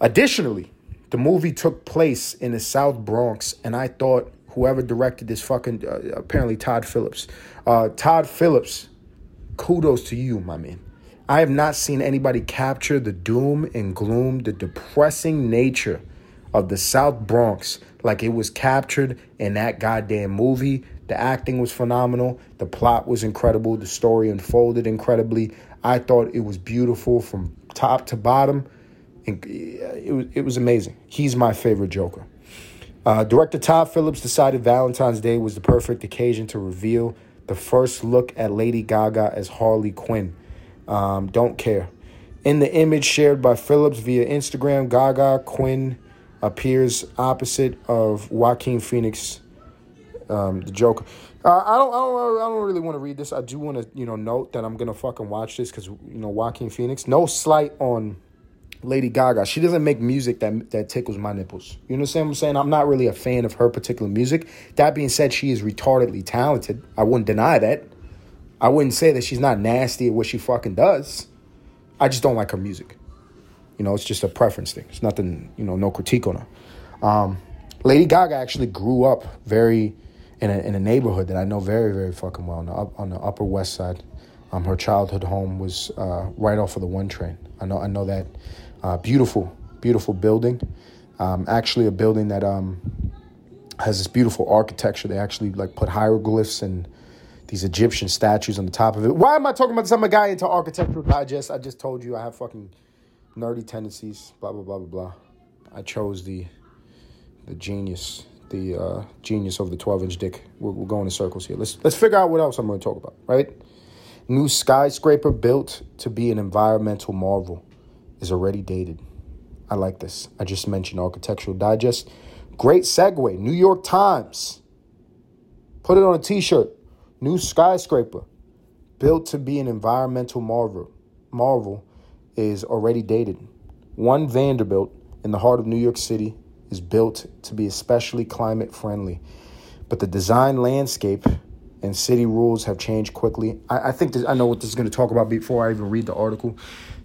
Additionally, the movie took place in the South Bronx, and I thought whoever directed this fucking, uh, apparently Todd Phillips. Uh, Todd Phillips, kudos to you, my man. I have not seen anybody capture the doom and gloom, the depressing nature of the South Bronx like it was captured in that goddamn movie the acting was phenomenal. The plot was incredible. The story unfolded incredibly. I thought it was beautiful from top to bottom. And it was, it was amazing. He's my favorite Joker. Uh, director Todd Phillips decided Valentine's Day was the perfect occasion to reveal the first look at Lady Gaga as Harley Quinn. Um, don't care. In the image shared by Phillips via Instagram, Gaga Quinn appears opposite of Joaquin Phoenix um, the Joker. Uh, I don't, I don't, I don't really want to read this. I do want to, you know, note that I'm gonna fucking watch this because you know Joaquin Phoenix. No slight on Lady Gaga. She doesn't make music that that tickles my nipples. You understand what I'm saying? I'm not really a fan of her particular music. That being said, she is retardedly talented. I wouldn't deny that. I wouldn't say that she's not nasty at what she fucking does. I just don't like her music. You know, it's just a preference thing. It's nothing, you know, no critique on her. Um, Lady Gaga actually grew up very in a, in a neighborhood that I know very, very fucking well on the, up, on the Upper West Side. Um, her childhood home was uh, right off of the one train. I know, I know that uh, beautiful, beautiful building. Um, actually, a building that um, has this beautiful architecture. They actually like put hieroglyphs and these Egyptian statues on the top of it. Why am I talking about this? I'm a guy into architectural digest. I just told you I have fucking nerdy tendencies. Blah blah blah blah blah. I chose the the genius, the uh, genius of the 12 inch dick. We're, we're going in circles here. Let's let's figure out what else I'm going to talk about. Right? New skyscraper built to be an environmental marvel is already dated. I like this. I just mentioned Architectural Digest. Great segue. New York Times. Put it on a t shirt. New skyscraper built to be an environmental marvel. Marvel is already dated. One Vanderbilt in the heart of New York City is built to be especially climate friendly. But the design landscape and city rules have changed quickly. I, I think this, I know what this is going to talk about before I even read the article.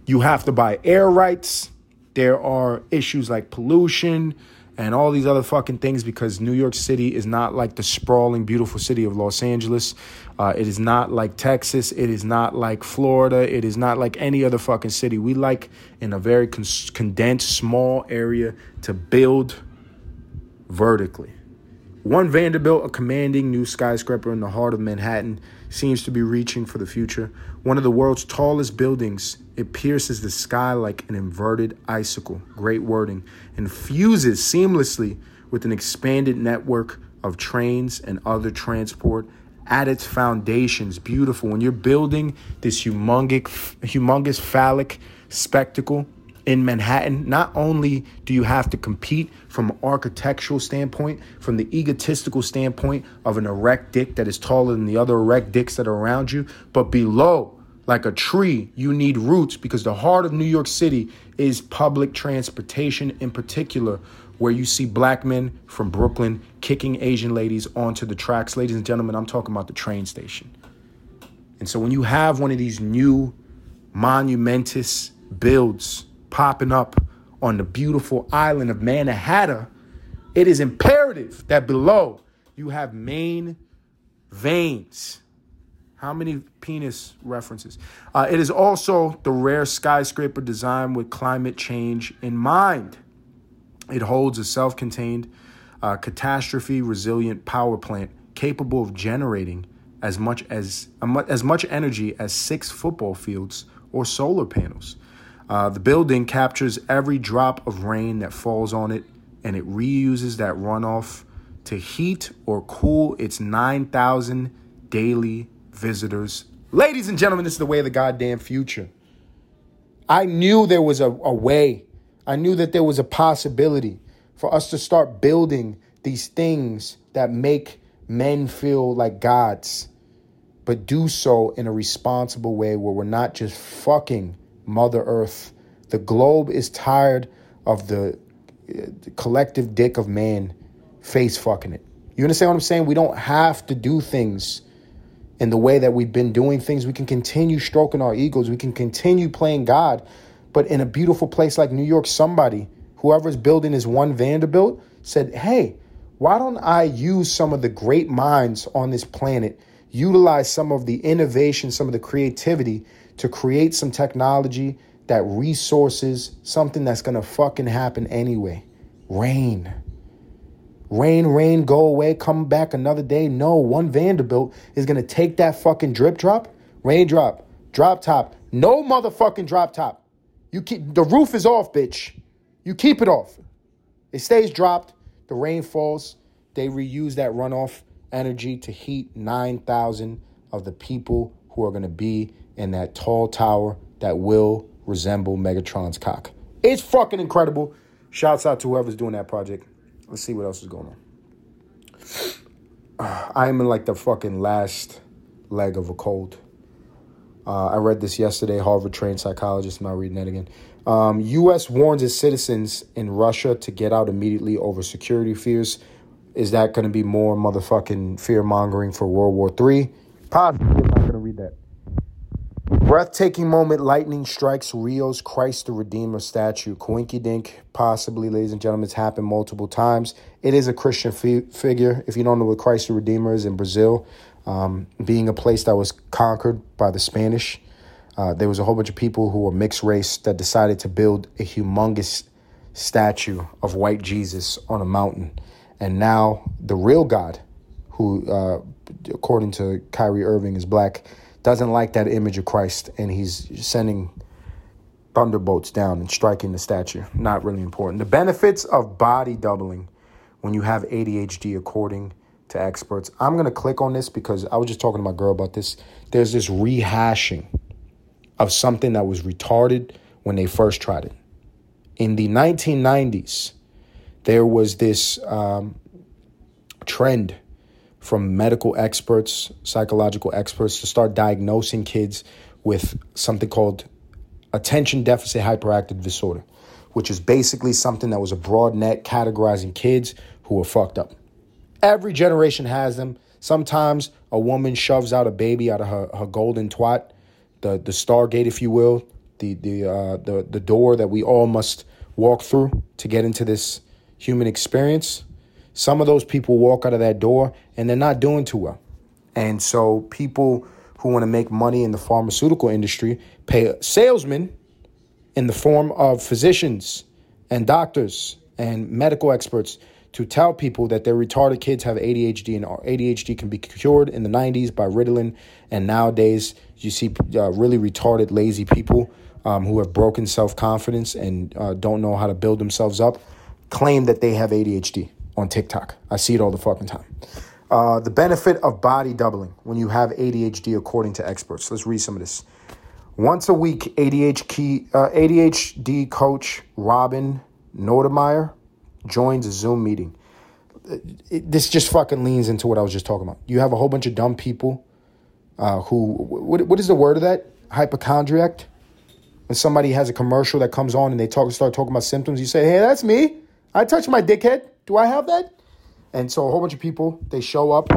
You have to buy air rights. There are issues like pollution and all these other fucking things because New York City is not like the sprawling, beautiful city of Los Angeles. Uh, it is not like Texas. It is not like Florida. It is not like any other fucking city. We like in a very con- condensed, small area to build vertically. One Vanderbilt, a commanding new skyscraper in the heart of Manhattan, seems to be reaching for the future. One of the world's tallest buildings, it pierces the sky like an inverted icicle. Great wording. And fuses seamlessly with an expanded network of trains and other transport at its foundations. Beautiful. When you're building this humongous, humongous phallic spectacle, in Manhattan, not only do you have to compete from an architectural standpoint, from the egotistical standpoint of an erect dick that is taller than the other erect dicks that are around you, but below, like a tree, you need roots because the heart of New York City is public transportation in particular, where you see black men from Brooklyn kicking Asian ladies onto the tracks. Ladies and gentlemen, I'm talking about the train station. And so when you have one of these new monumentous builds, popping up on the beautiful island of Manhattan, it is imperative that below you have main veins. How many penis references? Uh, it is also the rare skyscraper design with climate change in mind. It holds a self contained, uh, catastrophe resilient power plant capable of generating as much as as much energy as six football fields or solar panels. Uh, the building captures every drop of rain that falls on it and it reuses that runoff to heat or cool its 9,000 daily visitors. Ladies and gentlemen, this is the way of the goddamn future. I knew there was a, a way, I knew that there was a possibility for us to start building these things that make men feel like gods, but do so in a responsible way where we're not just fucking Mother Earth. The globe is tired of the, the collective dick of man face fucking it. You understand what I'm saying? We don't have to do things in the way that we've been doing things. We can continue stroking our egos. We can continue playing God. But in a beautiful place like New York, somebody, whoever's building is one Vanderbilt, said, hey, why don't I use some of the great minds on this planet, utilize some of the innovation, some of the creativity to create some technology that resources something that's gonna fucking happen anyway. Rain. Rain, rain, go away, come back another day. No, one Vanderbilt is gonna take that fucking drip drop, raindrop, drop drop top. No motherfucking drop top. You keep the roof is off, bitch. You keep it off. It stays dropped. The rain falls. They reuse that runoff energy to heat 9,000 of the people who are going to be in that tall tower that will resemble Megatron's cock. It's fucking incredible. Shouts out to whoever's doing that project. Let's see what else is going on. I am in like the fucking last leg of a cold. Uh, I read this yesterday. Harvard trained psychologist. I'm not reading that again. Um, U.S. warns its citizens in Russia to get out immediately over security fears. Is that going to be more motherfucking fear mongering for World War III? Possibly. I'm not going to read that. Breathtaking moment, lightning strikes Rio's Christ the Redeemer statue. Coinky dink, possibly, ladies and gentlemen, it's happened multiple times. It is a Christian fi- figure. If you don't know what Christ the Redeemer is in Brazil, um, being a place that was conquered by the Spanish, uh, there was a whole bunch of people who were mixed race that decided to build a humongous statue of white Jesus on a mountain. And now the real God, who, uh, according to Kyrie Irving, is black doesn't like that image of Christ and he's sending thunderbolts down and striking the statue. Not really important. The benefits of body doubling when you have ADHD, according to experts. I'm going to click on this because I was just talking to my girl about this. There's this rehashing of something that was retarded when they first tried it. In the 1990s, there was this um, trend from medical experts, psychological experts to start diagnosing kids with something called attention deficit hyperactive disorder, which is basically something that was a broad net categorizing kids who are fucked up. Every generation has them. Sometimes a woman shoves out a baby out of her, her golden twat, the, the stargate, if you will, the, the, uh, the, the door that we all must walk through to get into this human experience. Some of those people walk out of that door and they're not doing too well. And so people who want to make money in the pharmaceutical industry pay salesmen in the form of physicians and doctors and medical experts to tell people that their retarded kids have ADHD and ADHD can be cured in the 90s by Ritalin. And nowadays, you see uh, really retarded, lazy people um, who have broken self confidence and uh, don't know how to build themselves up claim that they have ADHD on TikTok. I see it all the fucking time. Uh, the benefit of body doubling when you have ADHD, according to experts. Let's read some of this. Once a week, ADHD, uh, ADHD coach Robin Nordemeyer joins a Zoom meeting. It, this just fucking leans into what I was just talking about. You have a whole bunch of dumb people uh, who, what, what is the word of that? Hypochondriac. When somebody has a commercial that comes on and they talk, start talking about symptoms, you say, hey, that's me. I touch my dickhead. Do I have that? And so a whole bunch of people, they show up.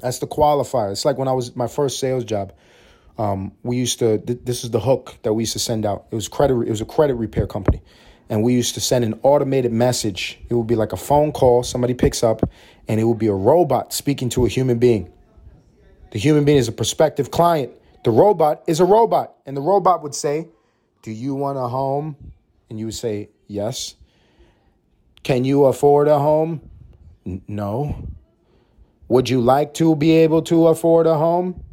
That's the qualifier. It's like when I was my first sales job. Um, we used to. Th- this is the hook that we used to send out. It was credit. It was a credit repair company, and we used to send an automated message. It would be like a phone call. Somebody picks up, and it would be a robot speaking to a human being. The human being is a prospective client. The robot is a robot, and the robot would say, "Do you want a home?" And you would say, "Yes." Can you afford a home? N- no. Would you like to be able to afford a home?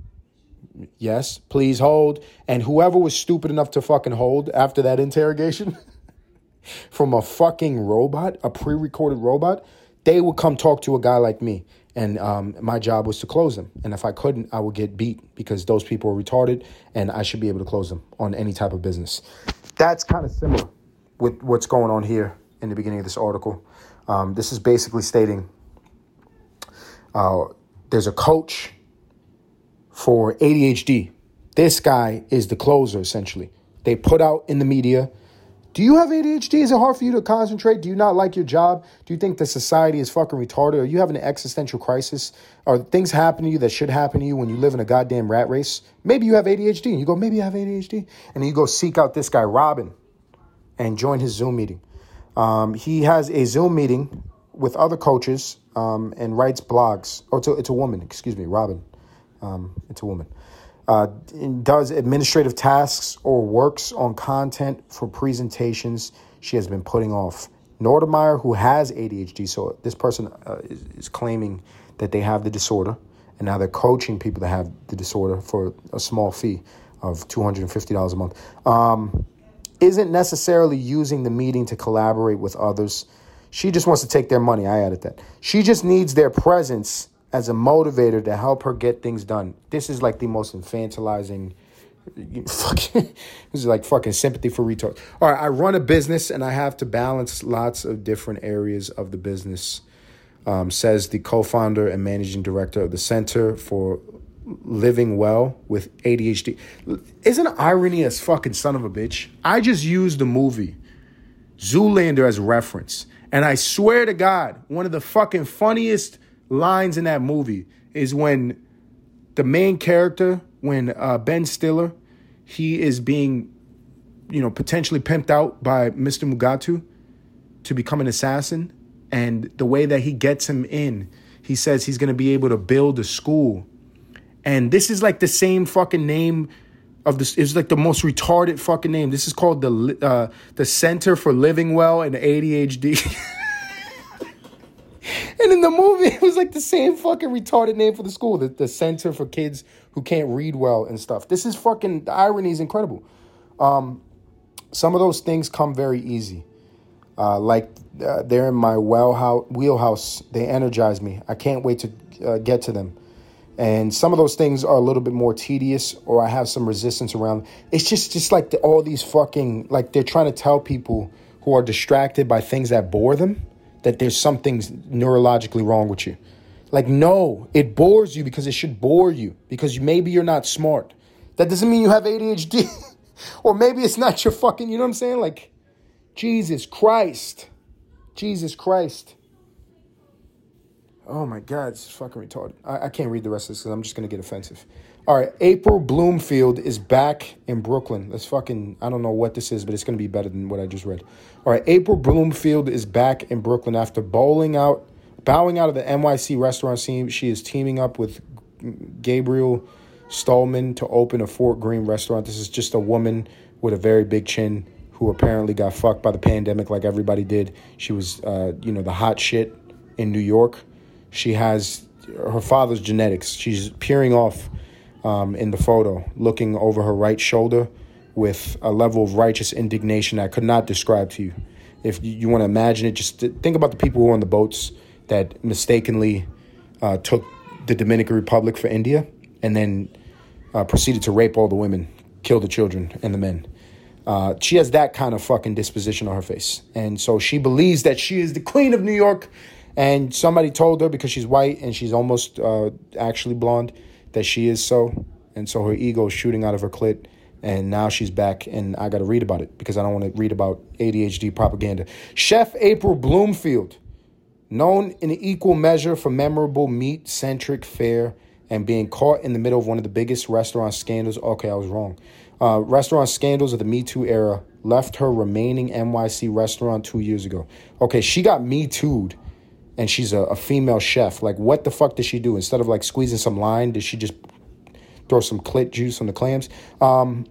Yes, please hold. And whoever was stupid enough to fucking hold after that interrogation from a fucking robot, a pre recorded robot, they would come talk to a guy like me. And um, my job was to close them. And if I couldn't, I would get beat because those people were retarded and I should be able to close them on any type of business. That's kind of similar with what's going on here in the beginning of this article. Um, this is basically stating uh, there's a coach for ADHD. This guy is the closer, essentially. They put out in the media Do you have ADHD? Is it hard for you to concentrate? Do you not like your job? Do you think the society is fucking retarded? Are you having an existential crisis? Are things happening to you that should happen to you when you live in a goddamn rat race? Maybe you have ADHD. And you go, Maybe I have ADHD. And then you go seek out this guy, Robin, and join his Zoom meeting. Um, he has a Zoom meeting with other coaches um, and writes blogs. Oh, it's a, it's a woman, excuse me, Robin. Um, it's a woman. Uh, does administrative tasks or works on content for presentations she has been putting off. Nordemeyer, who has ADHD, so this person uh, is, is claiming that they have the disorder, and now they're coaching people that have the disorder for a small fee of $250 a month. Um, isn't necessarily using the meeting to collaborate with others. She just wants to take their money. I added that. She just needs their presence as a motivator to help her get things done. This is like the most infantilizing. Fucking, this is like fucking sympathy for retards. All right, I run a business and I have to balance lots of different areas of the business. Um, says the co-founder and managing director of the Center for living well with ADHD. Isn't irony as fucking son of a bitch? I just used the movie Zoolander as reference. And I swear to God, one of the fucking funniest lines in that movie is when the main character, when uh, Ben Stiller he is being, you know, potentially pimped out by Mr. Mugatu to become an assassin. And the way that he gets him in, he says he's going to be able to build a school. And this is like the same fucking name of this is like the most retarded fucking name. This is called the uh, the Center for Living Well and ADHD. and in the movie, it was like the same fucking retarded name for the school, the, the Center for Kids Who Can't Read Well and stuff. This is fucking the irony is incredible. Um, some of those things come very easy. Uh, like uh, they're in my well house, wheelhouse. They energize me. I can't wait to uh, get to them. And some of those things are a little bit more tedious, or I have some resistance around. It's just just like the, all these fucking like they're trying to tell people who are distracted by things that bore them that there's something neurologically wrong with you. Like no, it bores you because it should bore you because maybe you're not smart. That doesn't mean you have ADHD, or maybe it's not your fucking. You know what I'm saying? Like Jesus Christ. Jesus Christ. Oh my God, it's fucking retarded. I, I can't read the rest of this because I'm just going to get offensive. All right, April Bloomfield is back in Brooklyn. Let's fucking, I don't know what this is, but it's going to be better than what I just read. All right, April Bloomfield is back in Brooklyn after bowling out, bowing out of the NYC restaurant scene. She is teaming up with Gabriel Stulman to open a Fort Greene restaurant. This is just a woman with a very big chin who apparently got fucked by the pandemic like everybody did. She was, uh, you know, the hot shit in New York. She has her father's genetics. She's peering off um, in the photo, looking over her right shoulder with a level of righteous indignation I could not describe to you. If you, want to imagine it, just think about the people who were on the boats that mistakenly uh, took the Dominican Republic for India and then uh, proceeded to rape all the women, kill the children and the men. Uh, she has that kind of fucking disposition on her face. And so she believes that she is the queen of New York. And somebody told her because she's white and she's almost uh, actually blonde that she is so. And so her ego is shooting out of her clit. And now she's back, and I got to read about it because I don't want to read about ADHD propaganda. Chef April Bloomfield, known in equal measure for memorable meat centric fare and being caught in the middle of one of the biggest restaurant scandals. Okay, I was wrong. Uh, restaurant scandals of the Me Too era left her remaining NYC restaurant two years ago. Okay, she got Me Too'd and she's a, a, female chef. Like, what the fuck did she do? Instead of like squeezing some lime, did she just throw some clit juice on the clams? Um,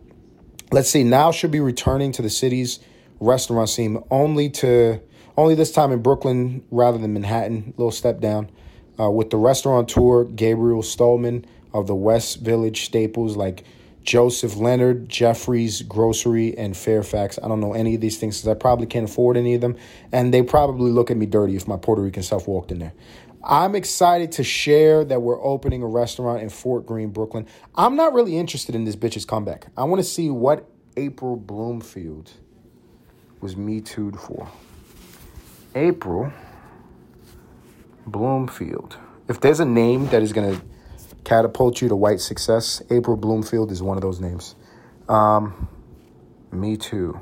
let's see. Now she'll be returning to the city's restaurant scene, only to only this time in Brooklyn rather than Manhattan. Little step down. Uh, with the restaurateur Gabriel Stulman of the West Village staples like Joseph Leonard, Jeffrey's Grocery, and Fairfax. I don't know any of these things because I probably can't afford any of them. And they probably look at me dirty if my Puerto Rican self walked in there. I'm excited to share that we're opening a restaurant in Fort Greene, Brooklyn. I'm not really interested in this bitch's comeback. I want to see what April Bloomfield was Me Too'd for. April Bloomfield. If there's a name that is going to catapult you to white success. April Bloomfield is one of those names. Um, me too.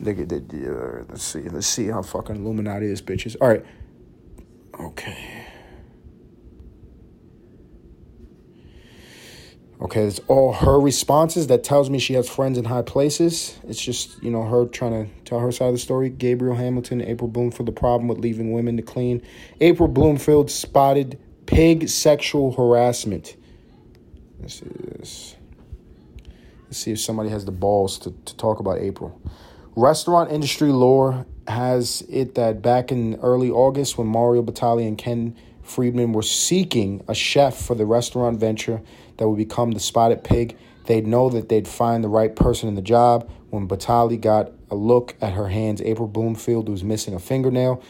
Nigga, let's see. Let's see how fucking Illuminati this bitch is, bitches. All right. Okay. Okay, it's all her responses that tells me she has friends in high places. It's just, you know, her trying to tell her side of the story. Gabriel Hamilton, April Bloomfield, the problem with leaving women to clean. April Bloomfield spotted pig sexual harassment. This. Let's see if somebody has the balls to, to talk about April. Restaurant industry lore has it that back in early August, when Mario Batali and Ken Friedman were seeking a chef for the restaurant venture that would become the Spotted Pig, they'd know that they'd find the right person in the job. When Batali got a look at her hands, April Bloomfield was missing a fingernail.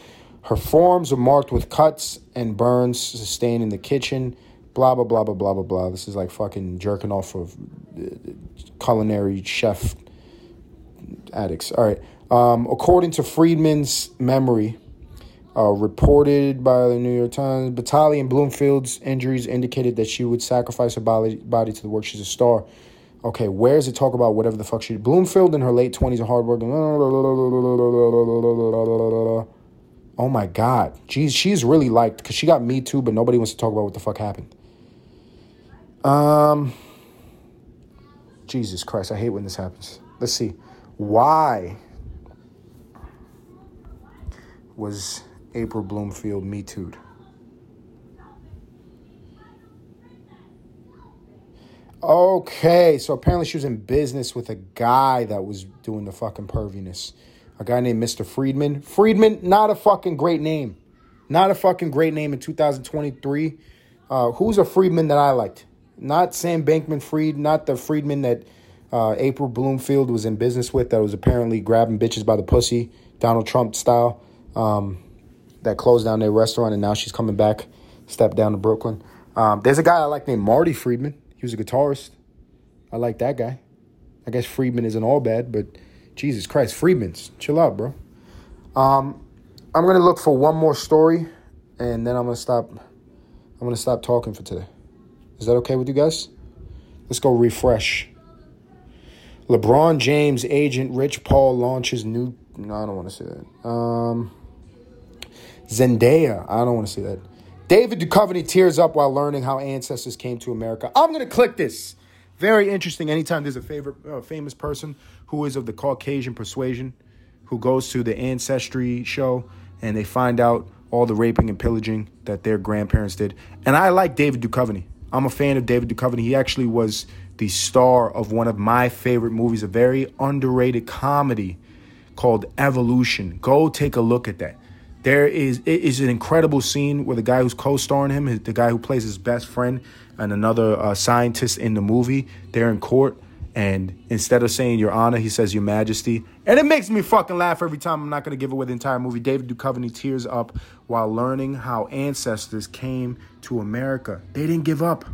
Her forms are marked with cuts and burns sustained in the kitchen. Blah, blah, blah, blah, blah, blah, blah. This is like fucking jerking off of uh, culinary chef addicts. All right. Um, according to Friedman's memory, uh, reported by the New York Times, Batali and Bloomfield's injuries indicated that she would sacrifice her body, body to the work. She's a star. Okay, where is it talk about whatever the fuck she did? Bloomfield in her late 20s, a hardworking. Oh my God. Geez, she's really liked because she got me too, but nobody wants to talk about what the fuck happened. Um, Jesus Christ, I hate when this happens. Let's see. Why was April Bloomfield Me Too'd? Okay, so apparently she was in business with a guy that was doing the fucking perviness. A guy named Mr. Friedman. Friedman, not a fucking great name. Not a fucking great name in 2023. Uh, who's a Friedman that I liked? Not Sam Bankman Fried, not the Friedman that uh, April Bloomfield was in business with that was apparently grabbing bitches by the pussy, Donald Trump style, um, that closed down their restaurant and now she's coming back, stepped down to Brooklyn. Um, there's a guy I like named Marty Friedman. He was a guitarist. I like that guy. I guess Friedman isn't all bad, but Jesus Christ, Friedman's chill out, bro. Um, I'm gonna look for one more story, and then I'm gonna stop. I'm gonna stop talking for today. Is that okay with you guys? Let's go refresh. LeBron James agent Rich Paul launches new. No, I don't want to see that. Um, Zendaya. I don't want to see that. David Duchovny tears up while learning how ancestors came to America. I'm to click this. Very interesting. Anytime there's a favorite uh, famous person who is of the Caucasian persuasion, who goes to the ancestry show and they find out all the raping and pillaging that their grandparents did. And I like David Duchovny. I'm a fan of David Duchovny. He actually was the star of one of my favorite movies, a very underrated comedy called Evolution. Go take a look at that. There is it is an incredible scene where the guy who's co-starring him, the guy who plays his best friend, and another uh, scientist in the movie, they're in court, and instead of saying Your Honor, he says Your Majesty, and it makes me fucking laugh every time. I'm not gonna give away the entire movie. David Duchovny tears up while learning how ancestors came to America. They didn't give up.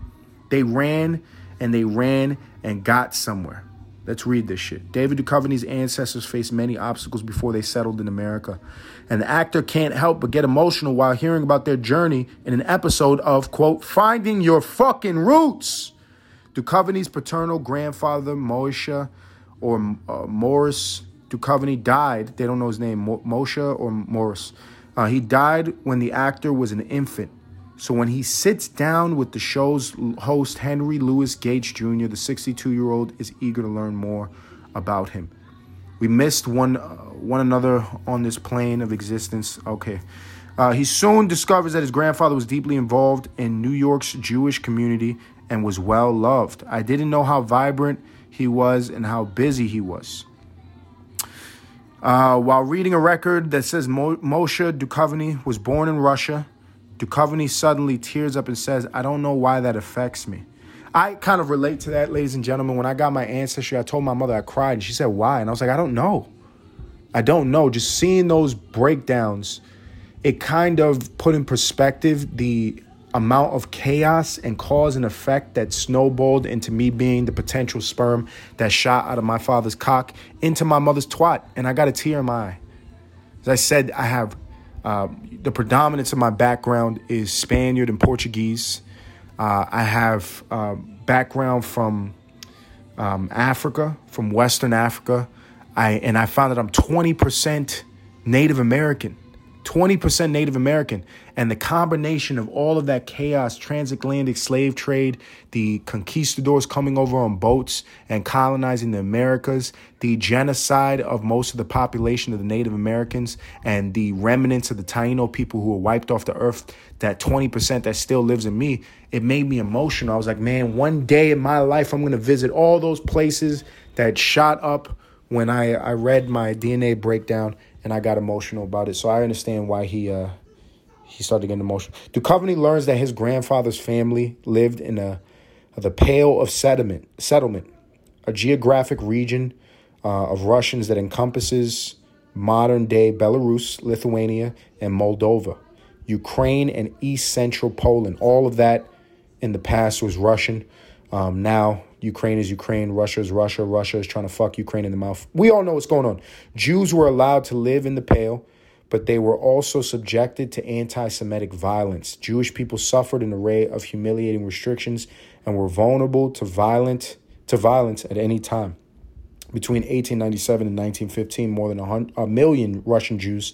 They ran and they ran and got somewhere. Let's read this shit. David Duchovny's ancestors faced many obstacles before they settled in America. And the actor can't help but get emotional while hearing about their journey in an episode of, quote, Finding Your Fucking Roots. Duchovny's paternal grandfather, Moshe, or uh, Morris Duchovny, died. They don't know his name, Mo- Moshe or Morris. Uh, he died when the actor was an infant. So when he sits down with the show's host, Henry Louis Gates Jr., the 62 year old is eager to learn more about him. We missed one, uh, one another on this plane of existence. Okay. Uh, he soon discovers that his grandfather was deeply involved in New York's Jewish community and was well loved. I didn't know how vibrant he was and how busy he was. Uh, while reading a record that says Mo- Moshe Duchovny was born in Russia, Duchovny suddenly tears up and says, I don't know why that affects me. I kind of relate to that, ladies and gentlemen. When I got my ancestry, I told my mother I cried, and she said, Why? And I was like, I don't know. I don't know. Just seeing those breakdowns, it kind of put in perspective the amount of chaos and cause and effect that snowballed into me being the potential sperm that shot out of my father's cock into my mother's twat. And I got a tear in my eye. As I said, I have uh, the predominance of my background is Spaniard and Portuguese. Uh, I have uh, background from um, Africa, from Western Africa. I and I found that I'm 20% Native American. 20% Native American. And the combination of all of that chaos, transatlantic slave trade, the conquistadors coming over on boats and colonizing the Americas, the genocide of most of the population of the Native Americans, and the remnants of the Taino people who were wiped off the earth, that 20% that still lives in me, it made me emotional. I was like, man, one day in my life, I'm going to visit all those places that shot up when I, I read my DNA breakdown and I got emotional about it. So I understand why he uh, he started getting emotional. Duchovny learns that his grandfather's family lived in a the Pale of Settlement, settlement, a geographic region uh, of Russians that encompasses modern day Belarus, Lithuania, and Moldova, Ukraine, and East Central Poland. All of that in the past was Russian. Um, now Ukraine is Ukraine, Russia is Russia, Russia is trying to fuck Ukraine in the mouth. We all know what's going on. Jews were allowed to live in the Pale, but they were also subjected to anti Semitic violence. Jewish people suffered an array of humiliating restrictions and were vulnerable to violent to violence at any time. Between 1897 and 1915, more than a million Russian Jews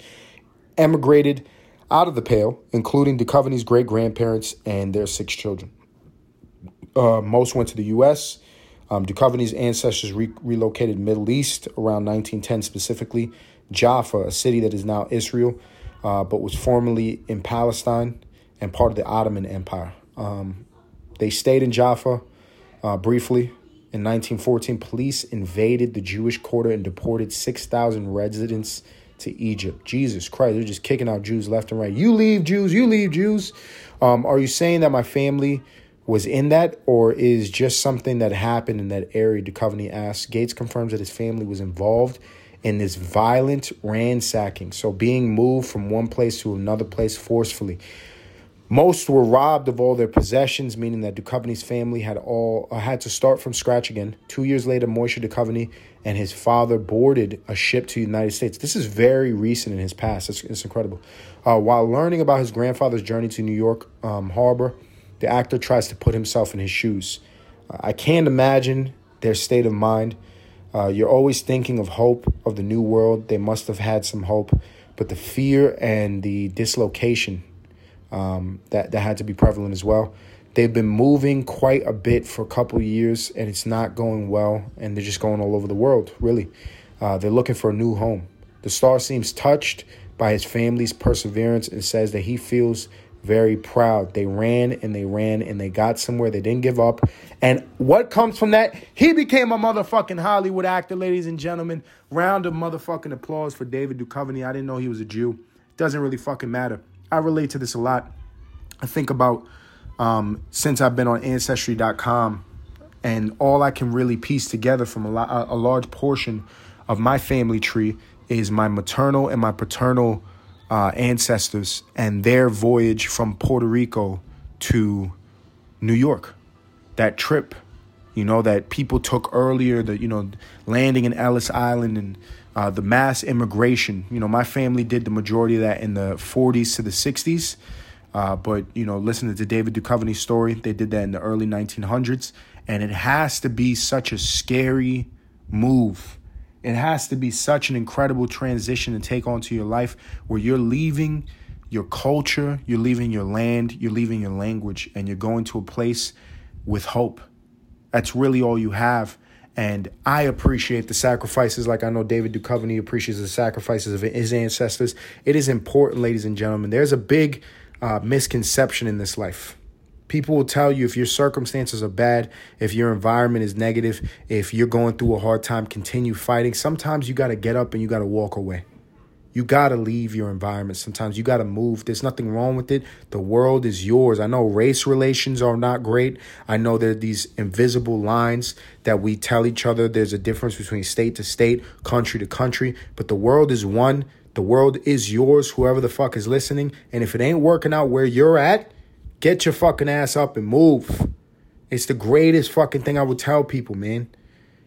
emigrated out of the Pale, including Duchovny's great grandparents and their six children. Uh, most went to the U.S. Um, Duchovny's ancestors re- relocated Middle East around 1910, specifically Jaffa, a city that is now Israel, uh, but was formerly in Palestine and part of the Ottoman Empire. Um, they stayed in Jaffa uh, briefly. In 1914, police invaded the Jewish quarter and deported 6,000 residents to Egypt. Jesus Christ, they're just kicking out Jews left and right. You leave Jews, you leave Jews. Um, are you saying that my family was in that, or is just something that happened in that area? Duchovny asks. Gates confirms that his family was involved in this violent ransacking, so being moved from one place to another place forcefully. Most were robbed of all their possessions, meaning that Duchovny's family had all uh, had to start from scratch again. Two years later, Moshe Duchovny and his father boarded a ship to the United States. This is very recent in his past. It's, it's incredible. Uh, while learning about his grandfather's journey to New York um, Harbor, the actor tries to put himself in his shoes. I can't imagine their state of mind. Uh, you're always thinking of hope of the new world. They must have had some hope, but the fear and the dislocation um, that that had to be prevalent as well. They've been moving quite a bit for a couple years, and it's not going well. And they're just going all over the world. Really, uh, they're looking for a new home. The star seems touched by his family's perseverance and says that he feels very proud. They ran and they ran and they got somewhere. They didn't give up. And what comes from that? He became a motherfucking Hollywood actor, ladies and gentlemen. Round of motherfucking applause for David Duchovny. I didn't know he was a Jew. Doesn't really fucking matter. I relate to this a lot. I think about um, since I've been on Ancestry.com, and all I can really piece together from a, a large portion of my family tree is my maternal and my paternal uh, ancestors and their voyage from Puerto Rico to New York. That trip, you know, that people took earlier, the, you know, landing in Ellis Island and uh, the mass immigration. You know, my family did the majority of that in the 40s to the 60s. Uh, but, you know, listening to David Duchovny's story, they did that in the early 1900s. And it has to be such a scary move. It has to be such an incredible transition to take onto your life where you're leaving your culture, you're leaving your land, you're leaving your language, and you're going to a place with hope. That's really all you have. And I appreciate the sacrifices, like I know David Duchovny appreciates the sacrifices of his ancestors. It is important, ladies and gentlemen. There's a big uh, misconception in this life. People will tell you if your circumstances are bad, if your environment is negative, if you're going through a hard time, continue fighting. Sometimes you got to get up and you got to walk away. You got to leave your environment. Sometimes you got to move. There's nothing wrong with it. The world is yours. I know race relations are not great. I know there are these invisible lines that we tell each other. There's a difference between state to state, country to country, but the world is one. The world is yours, whoever the fuck is listening. And if it ain't working out where you're at, get your fucking ass up and move. It's the greatest fucking thing I would tell people, man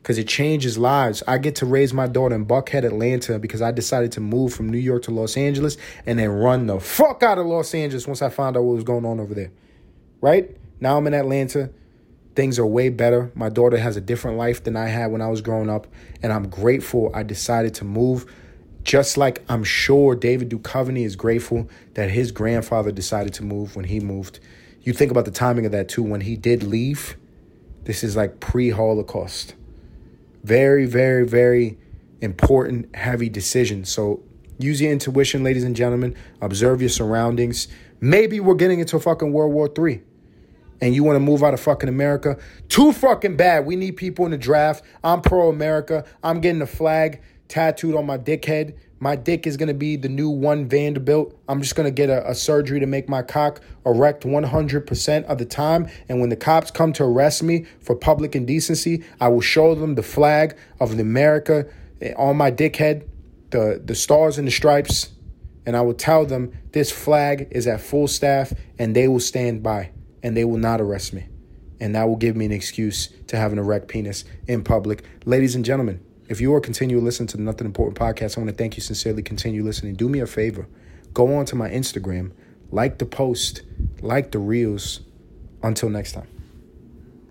because it changes lives. I get to raise my daughter in Buckhead, Atlanta, because I decided to move from New York to Los Angeles and then run the fuck out of Los Angeles once I found out what was going on over there. Right? Now I'm in Atlanta. Things are way better. My daughter has a different life than I had when I was growing up, and I'm grateful I decided to move. Just like I'm sure David Duchovny is grateful that his grandfather decided to move when he moved. You think about the timing of that too. When he did leave, this is like pre Holocaust very, very, very important, heavy decision. So use your intuition, ladies and gentlemen. Observe your surroundings. Maybe we're getting into a fucking World War III and you want to move out of fucking America. Too fucking bad. We need people in the draft. I'm pro America. I'm getting the flag tattooed on my dickhead. My dick is to be the new one Vanderbilt. I'm just to get a, a, surgery to make my cock erect 100% of the time. And when the cops come to arrest me for public indecency, I will show them the flag of America eh, on my dickhead, the, the stars and the stripes. And I will tell them this flag is at full staff and they will stand by and they will not arrest me. And that will give me an excuse to have an erect penis in public. Ladies and gentlemen, if you are continue listening to the Nothing Important podcast, I want to thank you sincerely. Continue listening. Do me a favor. Go on to my Instagram, like the post, like the reels. Until next time.